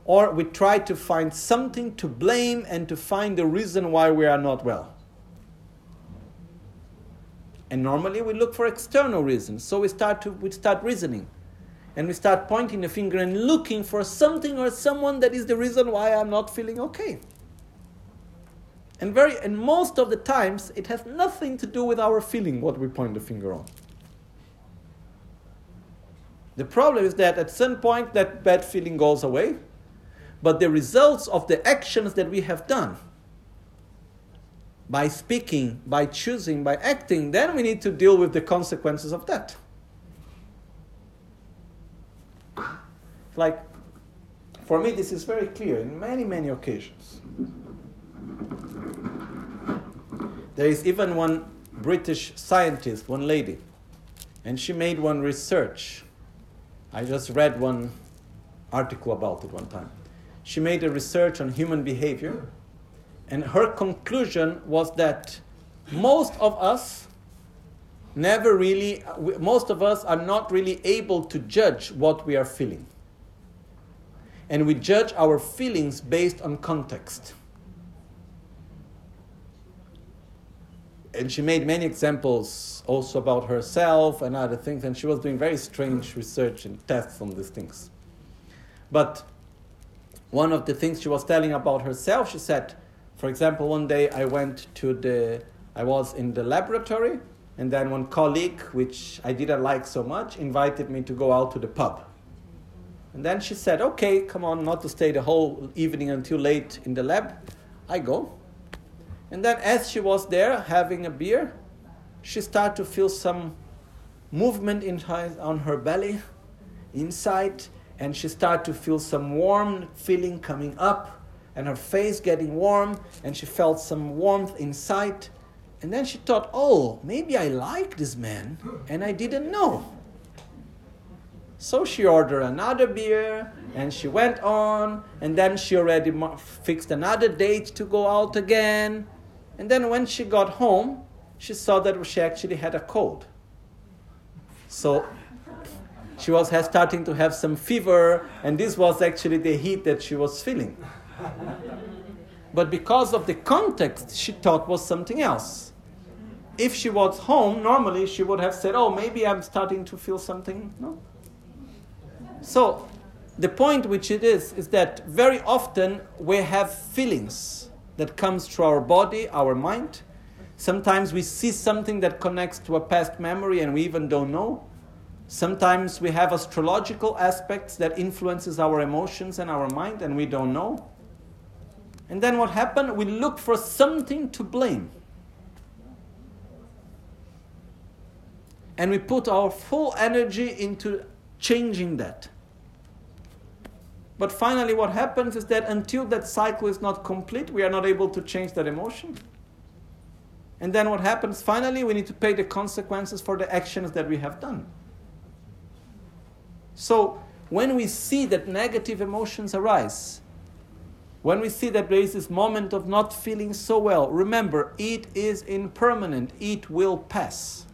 Or we try to find something to blame and to find the reason why we are not well. And normally we look for external reasons. So we start to we start reasoning. And we start pointing the finger and looking for something or someone that is the reason why I'm not feeling okay. And very and most of the times it has nothing to do with our feeling what we point the finger on. The problem is that at some point that bad feeling goes away, but the results of the actions that we have done by speaking, by choosing, by acting, then we need to deal with the consequences of that. Like, for me, this is very clear in many, many occasions. There is even one British scientist, one lady, and she made one research. I just read one article about it one time. She made a research on human behavior, and her conclusion was that most of us never really, most of us are not really able to judge what we are feeling. And we judge our feelings based on context. And she made many examples also about herself and other things, and she was doing very strange research and tests on these things. But one of the things she was telling about herself, she said, for example, one day I went to the, I was in the laboratory, and then one colleague, which I didn't like so much, invited me to go out to the pub. And then she said, okay, come on, not to stay the whole evening until late in the lab. I go. And then, as she was there having a beer, she started to feel some movement in her, on her belly. inside, and she started to feel some warm feeling coming up, and her face getting warm, and she felt some warmth inside. And then she thought, oh, maybe I like this man, and I didn't know. So she ordered another beer and she went on, and then she already fixed another date to go out again. And then when she got home, she saw that she actually had a cold. So she was starting to have some fever, and this was actually the heat that she was feeling. But because of the context, she thought was something else. If she was home, normally she would have said, "Oh, maybe I'm starting to feel something." No, so, the point which it is is that very often we have feelings that comes through our body, our mind. Sometimes we see something that connects to a past memory and we even don't know. Sometimes we have astrological aspects that influences our emotions and our mind and we don't know. And then what happened? We look for something to blame. And we put our full energy into changing that. But finally, what happens is that until that cycle is not complete, we are not able to change that emotion. And then what happens? Finally, we need to pay the consequences for the actions that we have done. So, when we see that negative emotions arise, when we see that there is this moment of not feeling so well, remember, it is impermanent, it will pass.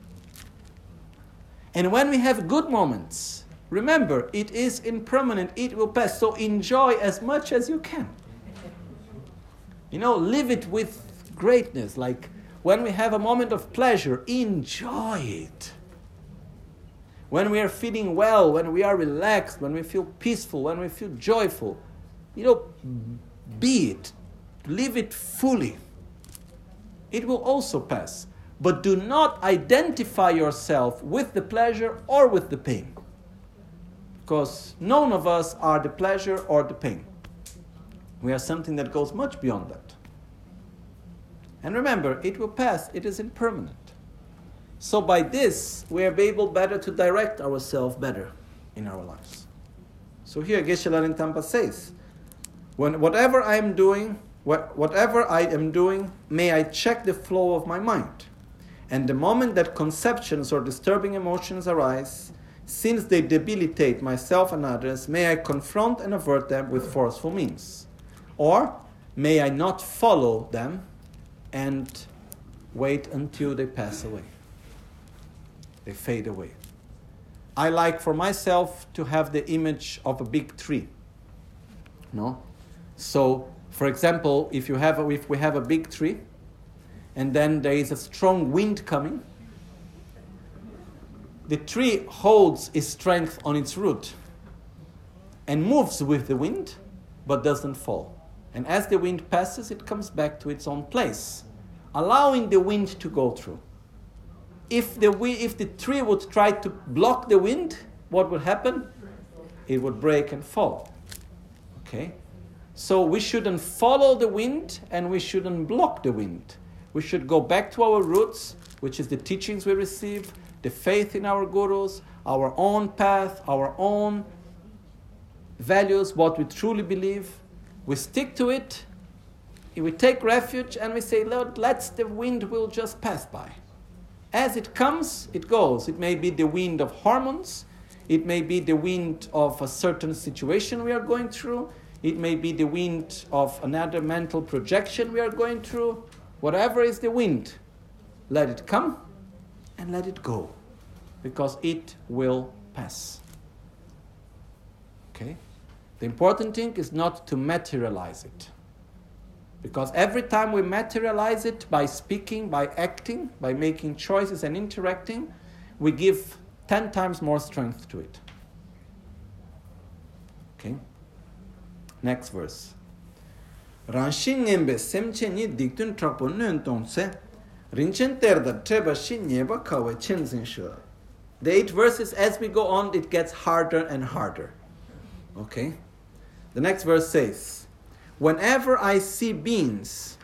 And when we have good moments, Remember, it is impermanent, it will pass. So enjoy as much as you can. You know, live it with greatness. Like when we have a moment of pleasure, enjoy it. When we are feeling well, when we are relaxed, when we feel peaceful, when we feel joyful, you know, be it. Live it fully. It will also pass. But do not identify yourself with the pleasure or with the pain because none of us are the pleasure or the pain. We are something that goes much beyond that. And remember, it will pass, it is impermanent. So by this, we are able better to direct ourselves better in our lives. So here Geshe La Rinpoche says, when whatever I am doing, whatever I am doing, may I check the flow of my mind. And the moment that conceptions or disturbing emotions arise, since they debilitate myself and others, may I confront and avert them with forceful means. Or may I not follow them and wait until they pass away. They fade away. I like for myself to have the image of a big tree. No? So, for example, if, you have a, if we have a big tree and then there is a strong wind coming, the tree holds its strength on its root and moves with the wind, but doesn't fall. And as the wind passes, it comes back to its own place, allowing the wind to go through. If the, if the tree would try to block the wind, what would happen? It would break and fall. Okay? So we shouldn't follow the wind and we shouldn't block the wind. We should go back to our roots, which is the teachings we receive, the faith in our gurus, our own path, our own values, what we truly believe. We stick to it. We take refuge and we say, Lord, let the wind will just pass by. As it comes, it goes. It may be the wind of hormones. It may be the wind of a certain situation we are going through. It may be the wind of another mental projection we are going through. Whatever is the wind, let it come and let it go because it will pass. Okay? The important thing is not to materialize it. Because every time we materialize it by speaking, by acting, by making choices and interacting, we give 10 times more strength to it. Okay? Next verse. Terda treba shin nyeba kawe chenzen she. The eight verses, as we go on, it gets harder and harder. Okay? The next verse says, Whenever I see beings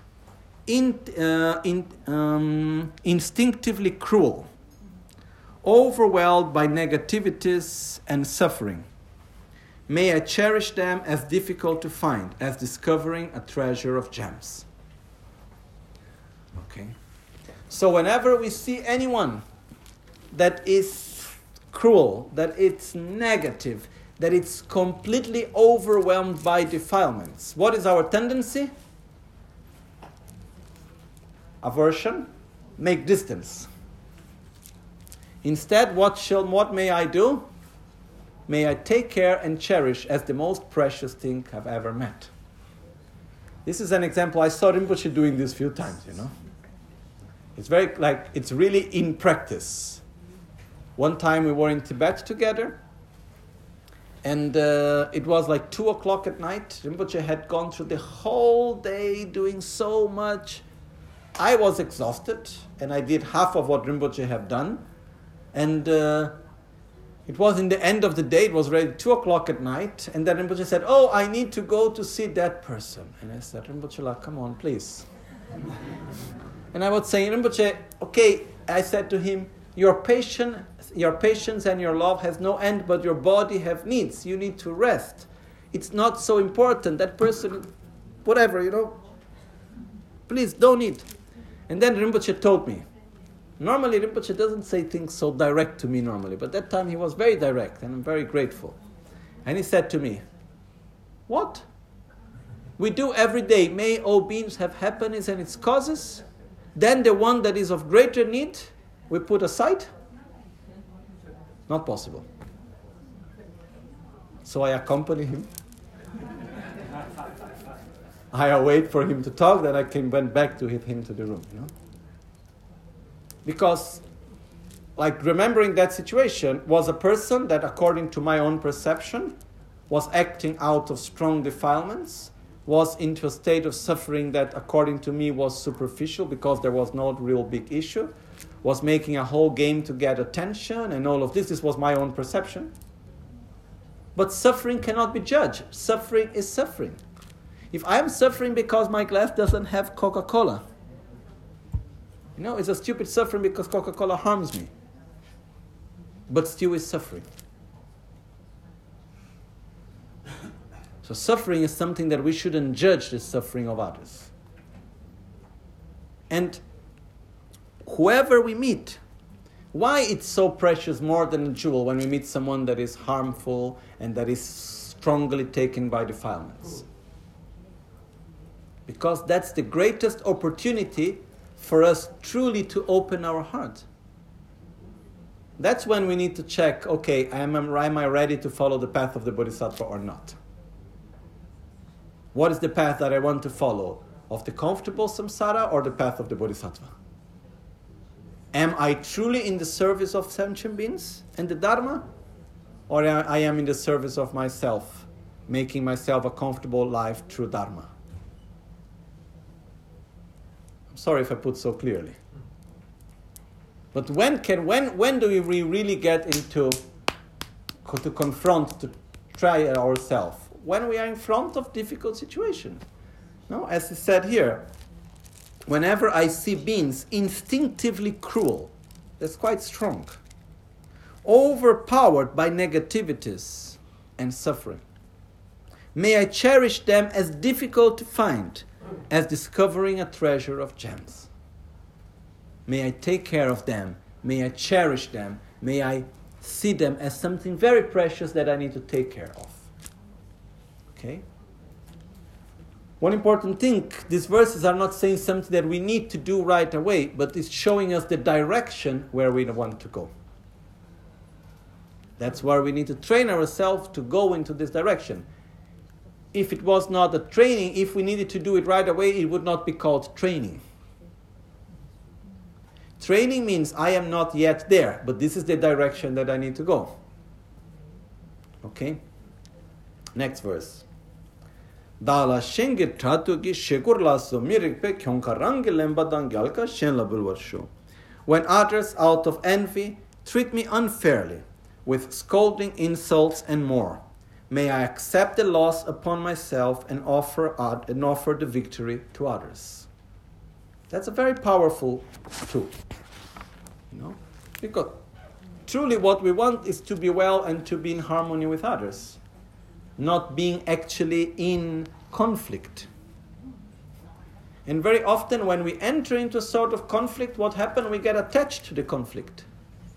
in, uh, in, um, instinctively cruel, overwhelmed by negativities and suffering. May I cherish them as difficult to find as discovering a treasure of gems. Okay. So whenever we see anyone that is cruel, that it's negative, that it's completely overwhelmed by defilements, what is our tendency? Aversion, make distance. Instead, what shall what may I do? May I take care and cherish as the most precious thing I've ever met. This is an example. I saw Rinpoche doing this few times, you know. It's very like it's really in practice. One time we were in Tibet together, and uh, it was like two o'clock at night. Rinpoche had gone through the whole day doing so much. I was exhausted, and I did half of what Rinpoche had done. And uh, it was in the end of the day, it was already two o'clock at night, and then Rinpoche said, Oh, I need to go to see that person. And I said, Rinpoche, come on, please. And I was saying, Rinpoche, okay, I said to him, your patience, your patience and your love has no end, but your body have needs. You need to rest. It's not so important. That person, whatever, you know. Please don't eat. And then Rinpoche told me, Normally, Rinpoche doesn't say things so direct to me normally, but that time he was very direct, and I'm very grateful. And he said to me, What? We do every day, may all beings have happiness and its causes. Then the one that is of greater need, we put aside? Not possible. So I accompany him. I wait for him to talk, then I came went back to hit him to the room. You know? because like remembering that situation was a person that according to my own perception was acting out of strong defilements was into a state of suffering that according to me was superficial because there was no real big issue was making a whole game to get attention and all of this this was my own perception but suffering cannot be judged suffering is suffering if i'm suffering because my glass doesn't have coca-cola you know, it's a stupid suffering because Coca Cola harms me. But still is suffering. So, suffering is something that we shouldn't judge the suffering of others. And whoever we meet, why it's so precious more than a jewel when we meet someone that is harmful and that is strongly taken by defilements? Because that's the greatest opportunity for us truly to open our heart. That's when we need to check okay, am, I ready to follow the path of the Bodhisattva or not? What is the path that I want to follow? Of the comfortable samsara or the path of the Bodhisattva? Am I truly in the service of sentient beings and the Dharma? Or I am in the service of myself, making myself a comfortable life through Dharma? I'm sorry if I put so clearly. But when can when when do we really get into to confront to try ourselves? When we are in front of difficult situations. No, as he said here, whenever I see beings instinctively cruel, that's quite strong, overpowered by negativities and suffering. May I cherish them as difficult to find as discovering a treasure of gems. May I take care of them. May I cherish them. May I see them as something very precious that I need to take care of. Okay? One important thing these verses are not saying something that we need to do right away, but it's showing us the direction where we want to go. That's where we need to train ourselves to go into this direction if it was not a training, if we needed to do it right away, it would not be called training. Training means I am not yet there, but this is the direction that I need to go. Okay? Next verse. Dala shenge tratu ki shekur laso mirikpe kyonkarang lembadang gyalka shen labulwarsho. When others out of envy treat me unfairly, with scolding, insults, and more May I accept the loss upon myself and offer, and offer the victory to others. That's a very powerful tool. You know? Because truly what we want is to be well and to be in harmony with others, not being actually in conflict. And very often, when we enter into a sort of conflict, what happens? We get attached to the conflict.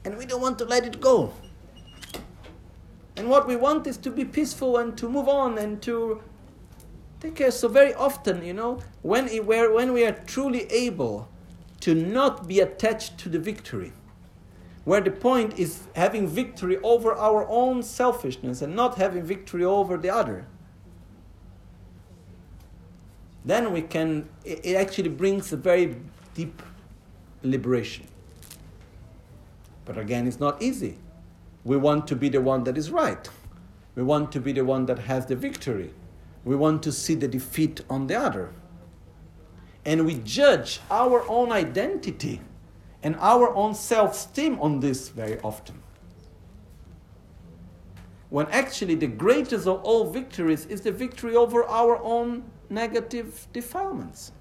And we don't want to let it go. And what we want is to be peaceful and to move on and to take care. So, very often, you know, when, we are truly able to not be attached to the victory, where the point is having victory over our own selfishness and not having victory over the other. Then we can, it actually brings a very deep liberation. But again, it's not easy. We want to be the one that is right. We want to be the one that has the victory. We want to see the defeat on the other. And we judge our own identity and our own self esteem on this very often. When actually the greatest of all victories is the victory over our own negative defilements.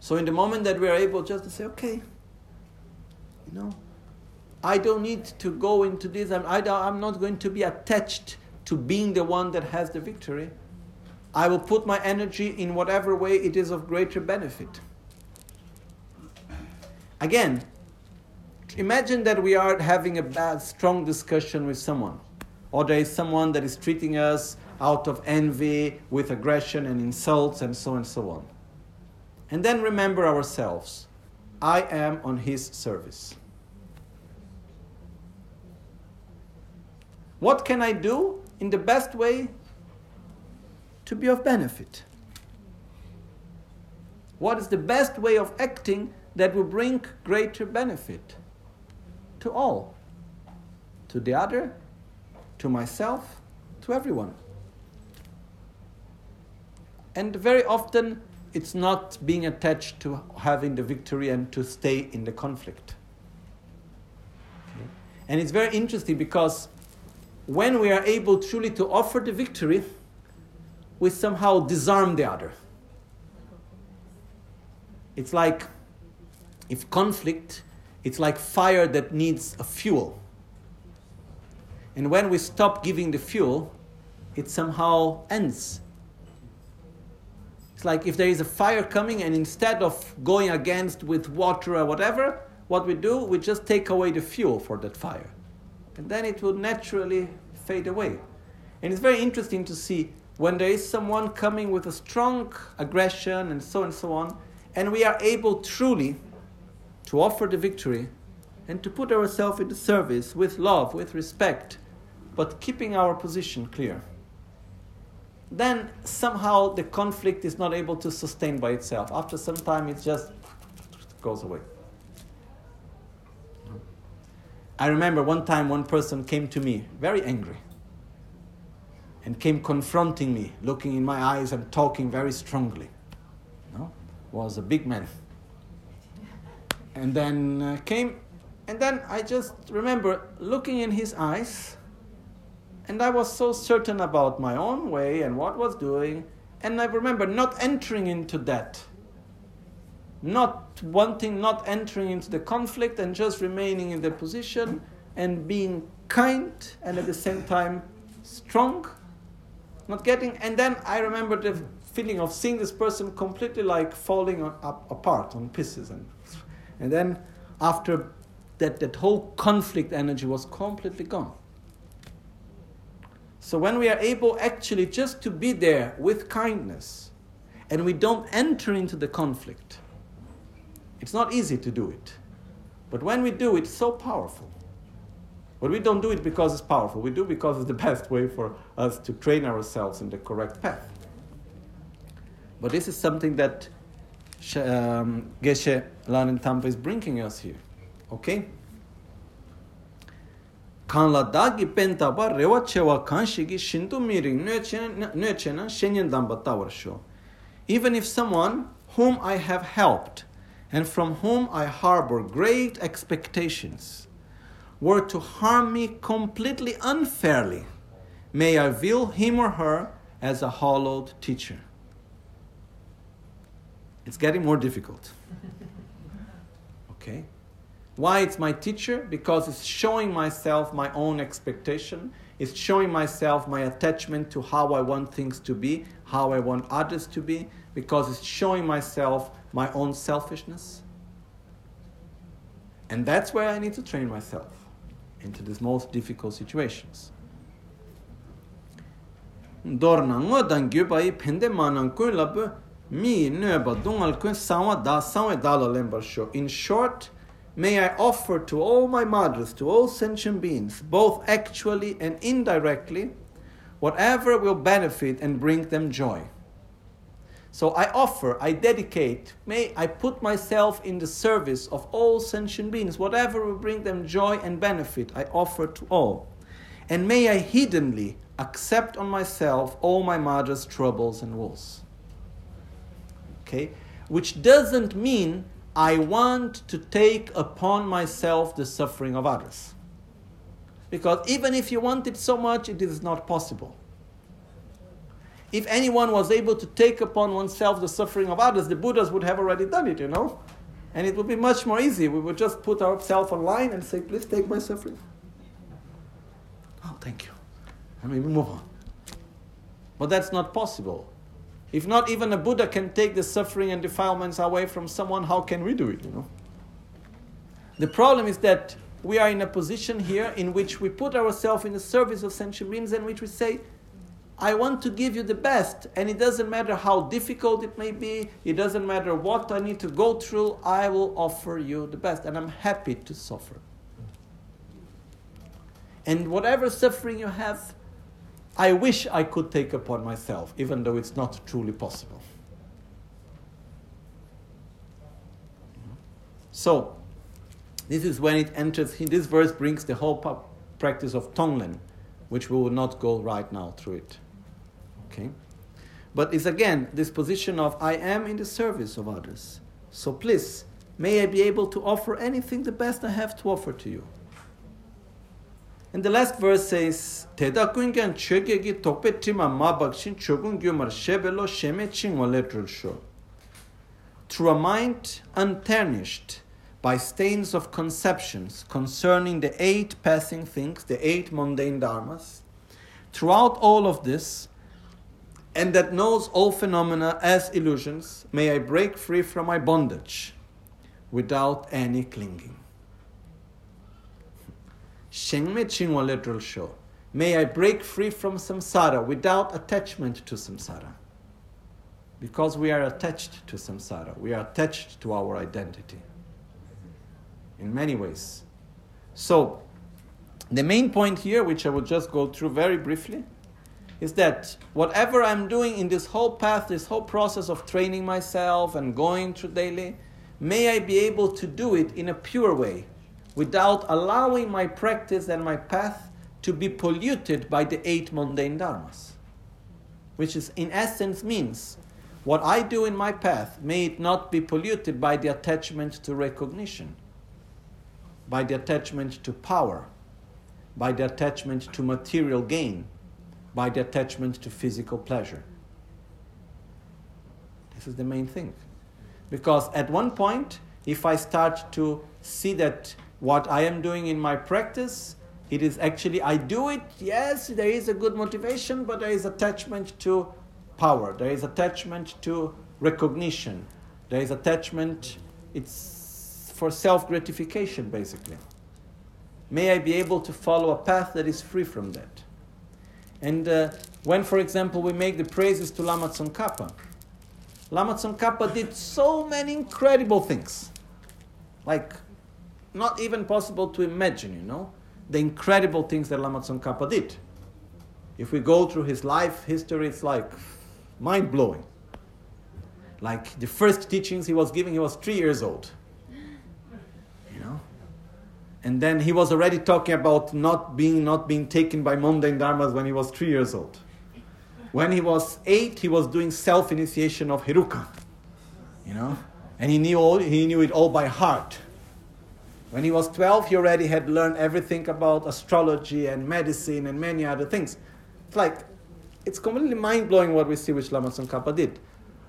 So, in the moment that we are able just to say, okay, you know, I don't need to go into this, I'm, I am not going to be attached to being the one that has the victory. I will put my energy in whatever way it is of greater benefit. Again, imagine that we are having a bad, strong discussion with someone, or there is someone that is treating us out of envy, with aggression and insults, and so on and so on. And then remember ourselves I am on his service. What can I do in the best way to be of benefit? What is the best way of acting that will bring greater benefit to all, to the other, to myself, to everyone. And very often, it's not being attached to having the victory and to stay in the conflict. And it's very interesting because when we are able truly to offer the victory, we somehow disarm the other. It's like if conflict, it's like fire that needs a fuel. And when we stop giving the fuel, it somehow ends. It's like if there is a fire coming, and instead of going against with water or whatever, what we do, we just take away the fuel for that fire. And then it will naturally fade away. And it's very interesting to see when there is someone coming with a strong aggression and so and so on, and we are able truly to offer the victory and to put ourselves in the service with love, with respect, but keeping our position clear. Then somehow the conflict is not able to sustain by itself. After some time, it just goes away. I remember one time one person came to me very angry and came confronting me, looking in my eyes and talking very strongly. No? Was a big man and then uh, came and then i just remember looking in his eyes and i was so certain about my own way and what was doing and i remember not entering into that. Not wanting not entering into the conflict and just remaining in the position and being kind and at the same time strong not getting and then i remember the feeling of seeing this person completely like falling up, apart on pieces and and then after that, that whole conflict energy was completely gone. So when we are able actually just to be there with kindness and we don't enter into the conflict, it's not easy to do it. But when we do it's so powerful. But we don't do it because it's powerful. We do because it's the best way for us to train ourselves in the correct path. But this is something that Um, Geshe Langri Tangpa is bringing us here. Okay? Kan la dagi penta ba rewa chewa kan shigi shindu miring nue chena shenyen damba sho. Even if someone whom I have helped and from whom I harbor great expectations were to harm me completely unfairly, may I view him or her as a hollowed teacher. It's getting more difficult. Okay? Why it's my teacher? Because it's showing myself my own expectation. It's showing myself my attachment to how I want things to be, how I want others to be, because it's showing myself my own selfishness. And that's where I need to train myself into these most difficult situations. Dorna ngo dan gyubai pende manang kuin labu mi nöba dungal kuin sawa da sawa dala lembar sho. In short, may I offer to all my madras, to all sentient beings, both actually and indirectly, whatever will benefit and bring them joy. So I offer, I dedicate, may I put myself in the service of all sentient beings, whatever will bring them joy and benefit, I offer to all. And may I hiddenly accept on myself all my mother's troubles and woes. Okay? Which doesn't mean I want to take upon myself the suffering of others. Because even if you want it so much, it is not possible. If anyone was able to take upon oneself the suffering of others, the Buddhas would have already done it, you know? And it would be much more easy. We would just put ourselves online and say, please take my suffering. Oh, thank you. And we move on. But that's not possible. If not even a Buddha can take the suffering and defilements away from someone, how can we do it, you know? The problem is that we are in a position here in which we put ourselves in the service of sentient beings and which we say, I want to give you the best, and it doesn't matter how difficult it may be, it doesn't matter what I need to go through, I will offer you the best, and I'm happy to suffer. And whatever suffering you have, I wish I could take upon myself, even though it's not truly possible. So, this is when it enters, this verse brings the whole practice of Tonglen, which we will not go right now through it. Okay? But it's again this position of I am in the service of others. So please, may I be able to offer anything the best I have to offer to you. And the last verse says, Teda kungan chögegi tokpetima mabakshin chogun gyumar shebelo sheme chingwa sho. Through a mind untarnished by stains of conceptions concerning the eight passing things, the eight mundane dharmas, throughout all of this, and that knows all phenomena as illusions, may I break free from my bondage without any clinging. May I break free from samsara without attachment to samsara. Because we are attached to samsara, we are attached to our identity in many ways. So, the main point here, which I will just go through very briefly, is that whatever I'm doing in this whole path, this whole process of training myself and going through daily, may I be able to do it in a pure way without allowing my practice and my path to be polluted by the eight mundane dharmas. Which is, in essence, means what I do in my path, may it not be polluted by the attachment to recognition, by the attachment to power, by the attachment to material gain by the attachment to physical pleasure. This is the main thing. Because at one point, if I start to see that what I am doing in my practice, it is actually, I do it, yes, there is a good motivation, but there is attachment to power, there is attachment to recognition, there is attachment, it's for self gratification basically. May I be able to follow a path that is free from that. And uh, when, for example, we make the praises to Lama Tsongkhapa, Lama Tsongkhapa did so many incredible things. Like, not even possible to imagine, you know, the incredible things that Lama Tsongkhapa did. If we go through his life history, it's like mind blowing. Like the first teachings he was giving, he was three years old. You know? And then he was already talking about not being not being taken by mundane dharmas when he was three years old. When he was eight, he was doing self-initiation of Heruka. You know? And he knew all, he knew it all by heart. When he was 12, he already had learned everything about astrology and medicine and many other things. It's like, it's completely mind blowing what we see which Lama Tsongkhapa did.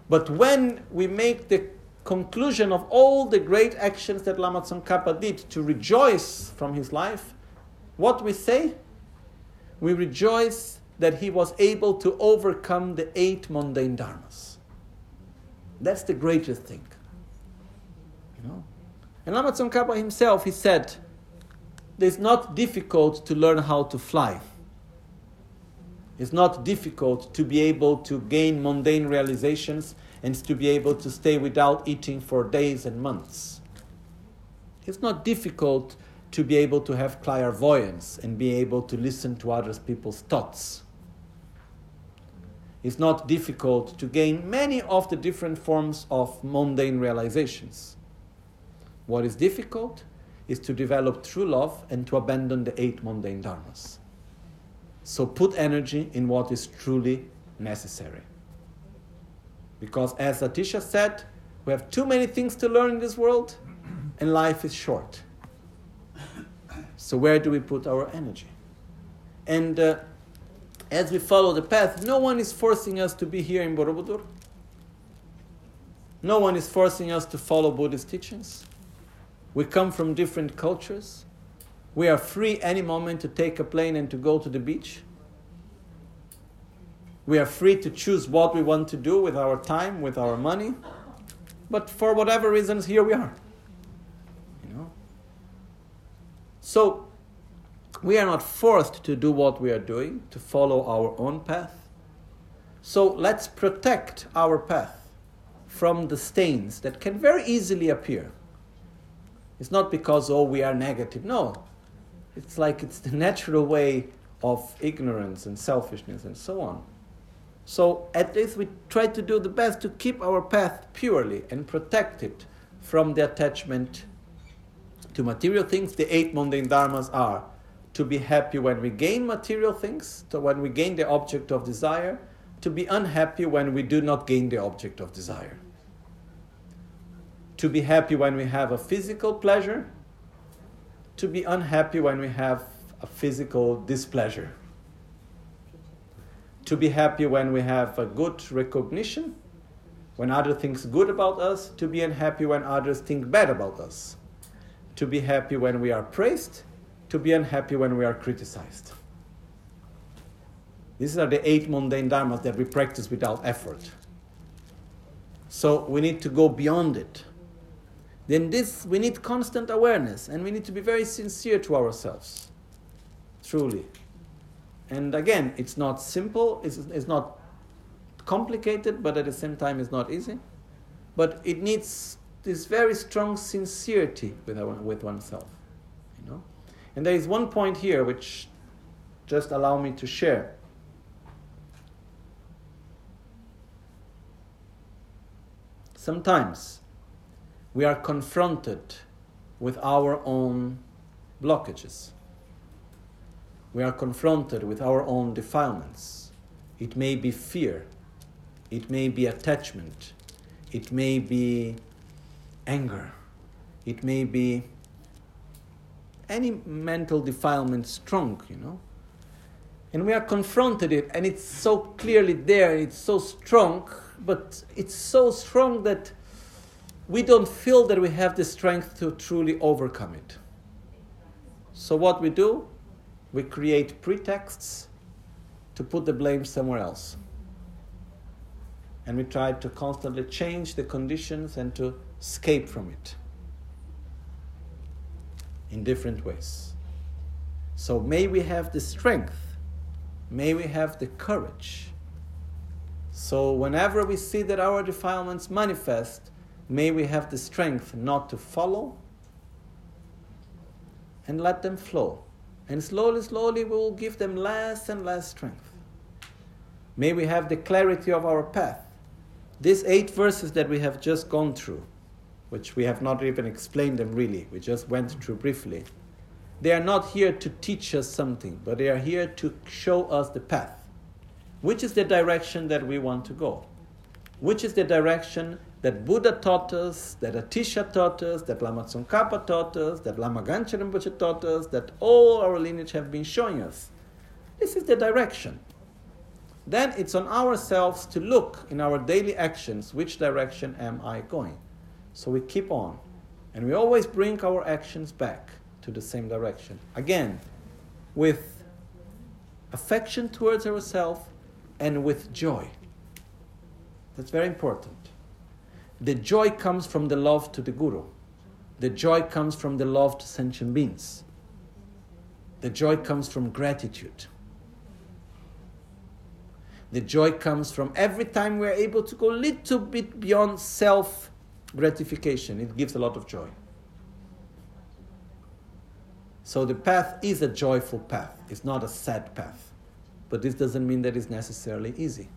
But when we make the conclusion of all the great actions that Lama Tsongkhapa did to rejoice from his life, what we say? We rejoice that he was able to overcome the eight mundane dharmas. That's the greatest thing. And Lama Tsongkhapa himself, he said, it's not difficult to learn how to fly. It's not difficult to be able to gain mundane realizations and to be able to stay without eating for days and months. It's not difficult to be able to have clairvoyance and be able to listen to other people's thoughts. It's not difficult to gain many of the different forms of mundane realizations. What is difficult is to develop true love and to abandon the eight mundane dharmas. So put energy in what is truly necessary. Because as Atisha said, we have too many things to learn in this world and life is short. So where do we put our energy? And uh, as we follow the path, no one is forcing us to be here in Borobudur. No one is forcing us to follow Buddhist teachings. We come from different cultures. We are free any moment to take a plane and to go to the beach. We are free to choose what we want to do with our time, with our money. But for whatever reasons, here we are. You know? So we are not forced to do what we are doing, to follow our own path. So let's protect our path from the stains that can very easily appear. It's not because, oh, we are negative. No. It's like it's the natural way of ignorance and selfishness and so on. So at least we try to do the best to keep our path purely and protect it from the attachment to material things. The eight mundane dharmas are to be happy when we gain material things, to when we gain the object of desire, to be unhappy when we do not gain the object of desire. To be happy when we have a physical pleasure, to be unhappy when we have a physical displeasure. To be happy when we have a good recognition, when others think good about us, to be unhappy when others think bad about us. To be happy when we are praised, to be unhappy when we are criticized. These are the eight mundane dharmas that we practice without effort. So we need to go beyond it. Then this we need constant awareness and we need to be very sincere to ourselves. Truly. And again, it's not simple, it's, it's not complicated, but at the same time it's not easy. But it needs this very strong sincerity with, our, with oneself. You know? And there is one point here which just allow me to share. Sometimes we are confronted with our own blockages. We are confronted with our own defilements. It may be fear, it may be attachment, it may be anger, it may be any mental defilement strong, you know. And we are confronted it, and it's so clearly there, it's so strong, but it's so strong that we don't feel that we have the strength to truly overcome it. So, what we do, we create pretexts to put the blame somewhere else. And we try to constantly change the conditions and to escape from it in different ways. So may we have the strength, may we have the courage. So whenever we see that our defilements manifest, may we have the strength not to follow and let them flow. And slowly, slowly, we will give them less and less strength. May we have the clarity of our path. These eight verses that we have just gone through, which we have not even explained them really, we just went through briefly. They are not here to teach us something, but they are here to show us the path. Which is the direction that we want to go? Which is the direction that Buddha taught us, that Atisha taught us, that Lama Tsongkhapa taught us, that Lama Gangchen Rinpoche taught us, that all our lineage have been showing us. This is the direction. Then it's on ourselves to look in our daily actions which direction am I going? So we keep on. And we always bring our actions back to the same direction. Again, with affection towards ourselves and with joy. That's very important. The joy comes from the love to the Guru. The joy comes from the love to sentient beings. The joy comes from gratitude. The joy comes from every time we're able to go a little bit beyond self gratification. It gives a lot of joy. So the path is a joyful path, it's not a sad path. But this doesn't mean that it's necessarily easy.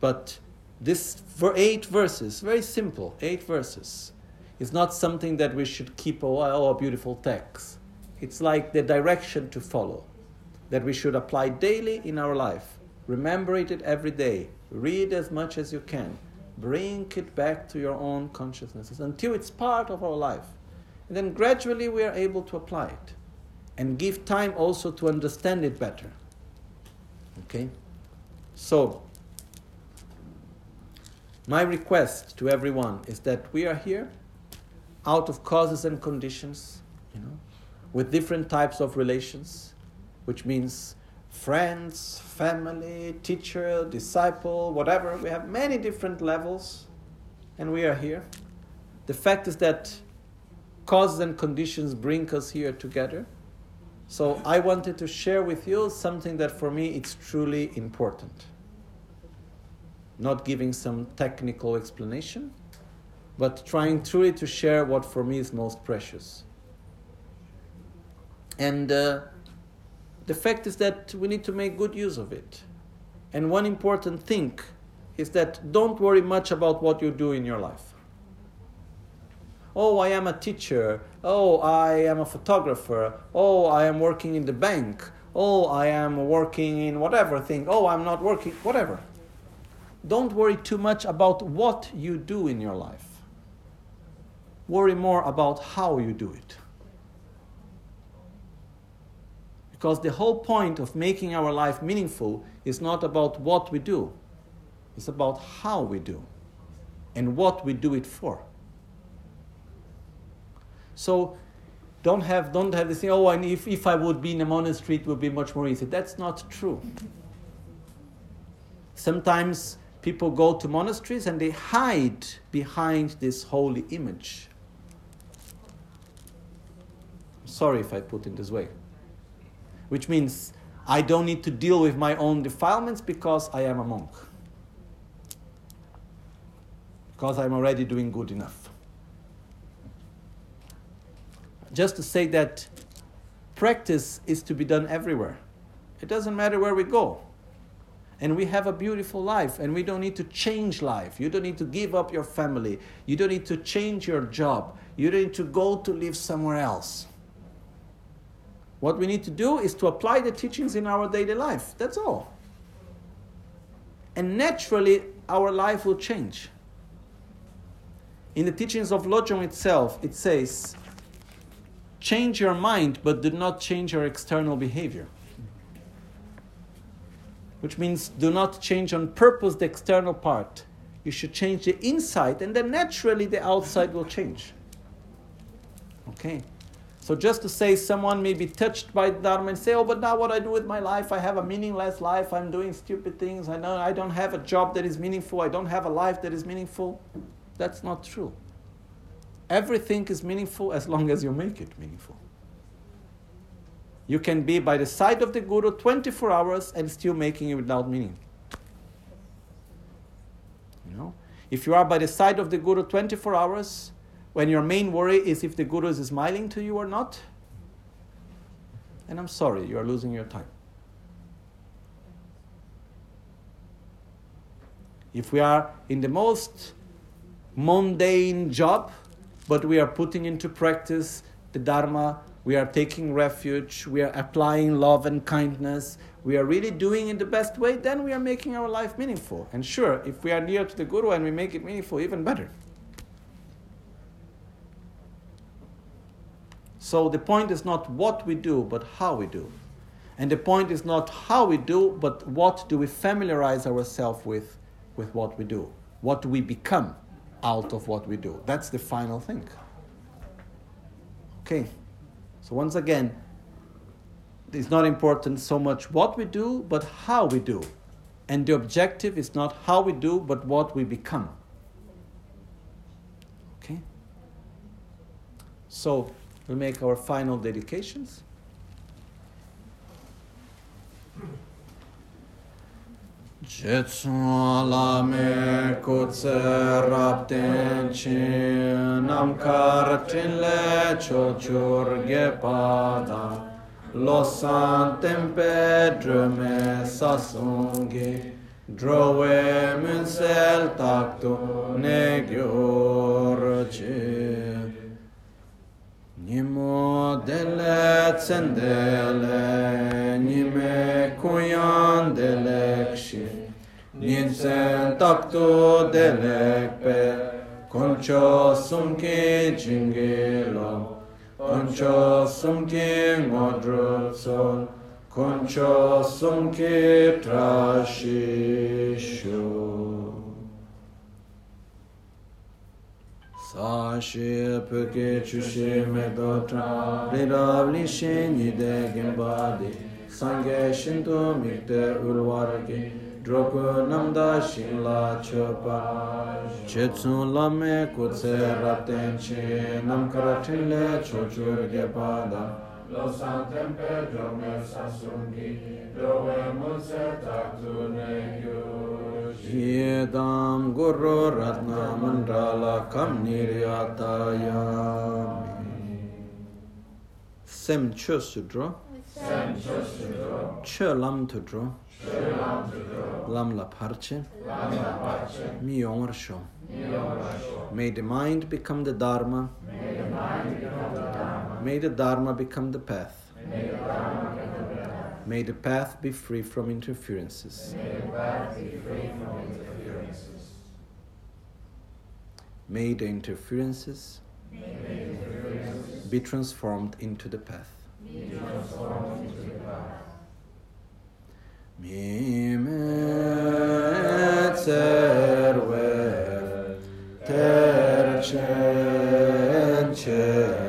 But this for eight verses, very simple, eight verses, is not something that we should keep, oh, a beautiful text. It's like the direction to follow that we should apply daily in our life. Remember it every day. Read as much as you can. Bring it back to your own consciousnesses until it's part of our life. And then gradually we are able to apply it and give time also to understand it better. Okay? So, my request to everyone is that we are here out of causes and conditions, you know, with different types of relations which means friends, family, teacher, disciple, whatever. We have many different levels, and we are here. The fact is that causes and conditions bring us here together. So I wanted to share with you something that for me it's truly important. Not giving some technical explanation, but trying truly to share what for me is most precious. And uh, the fact is that we need to make good use of it. And one important thing is that don't worry much about what you do in your life. Oh, I am a teacher. Oh, I am a photographer. Oh, I am working in the bank. Oh, I am working in whatever thing. Oh, I'm not working, whatever. Don't worry too much about what you do in your life. Worry more about how you do it. Because the whole point of making our life meaningful is not about what we do, it's about how we do and what we do it for. So don't have, don't have this thing, oh, and if, if I would be in a monastery, it would be much more easy. That's not true. Sometimes people go to monasteries and they hide behind this holy image. Sorry if I put it this way which means I don't need to deal with my own defilements because I am a monk. Because I'm already doing good enough. Just to say that practice is to be done everywhere. It doesn't matter where we go. And we have a beautiful life, and we don't need to change life. You don't need to give up your family. You don't need to change your job. You don't need to go to live somewhere else. What we need to do is to apply the teachings in our daily life. That's all. And naturally, our life will change. In the teachings of Lojong itself, it says, change your mind, but do not change your external behavior. Which means do not change on purpose the external part. You should change the inside, and then naturally the outside will change. Okay? So just to say someone may be touched by Dharma and say, oh, but now what I do with my life, I have a meaningless life, I'm doing stupid things, I know I don't have a job that is meaningful, I don't have a life that is meaningful. That's not true. Everything is meaningful as long as you make it meaningful. You can be by the side of the Guru 24 hours and still making it without meaning. You know? If you are by the side of the Guru 24 hours, when your main worry is if the guru is smiling to you or not, and I'm sorry, you are losing your time. If we are in the most mundane job, but we are putting into practice the Dharma, we are taking refuge, we are applying love and kindness, we are really doing in the best way, then we are making our life meaningful. And sure, if we are near to the Guru and we make it meaningful, even better. So the point is not what we do, but how we do. And the point is not how we do, but what do we familiarize ourselves with, with what we do? What do we become? out of what we do. That's the final thing. Okay. So once again, it's not important so much what we do, but how we do. And the objective is not how we do, but what we become. Okay? So we make our final dedications. Jetsun lame kutse rapten chin nam kartin le chochur gepada losan tempe drume sasungi drove munsel taktu ne gyurchi Nimo dele tsendele, nime kuyan delekshi, ninsen takto delekpe, koncho sumki jingilo, koncho sumki ngodrupson, koncho sumki trashishu. Sashi peke chushe me dotra Rirabli shenyi de gimbadi. Sange shinto mikte ulwargi Drogo namda shingla chopa. Chetsun lame kutse rapten chi Namkara tingle chochur gepada Losan tempe drome sasungi Drove mutse taktu negyu Yedam guru ratna mandala kam niryataya Sem chus to draw Sem chus to draw Che lam to draw Lam La Parche. Mi Yomar Sho May the mind become the Dharma. May the Dharma. Become the path. May the path. Be free from interferences. May the interferences, be transformed into the path. Mimetzer ter tercen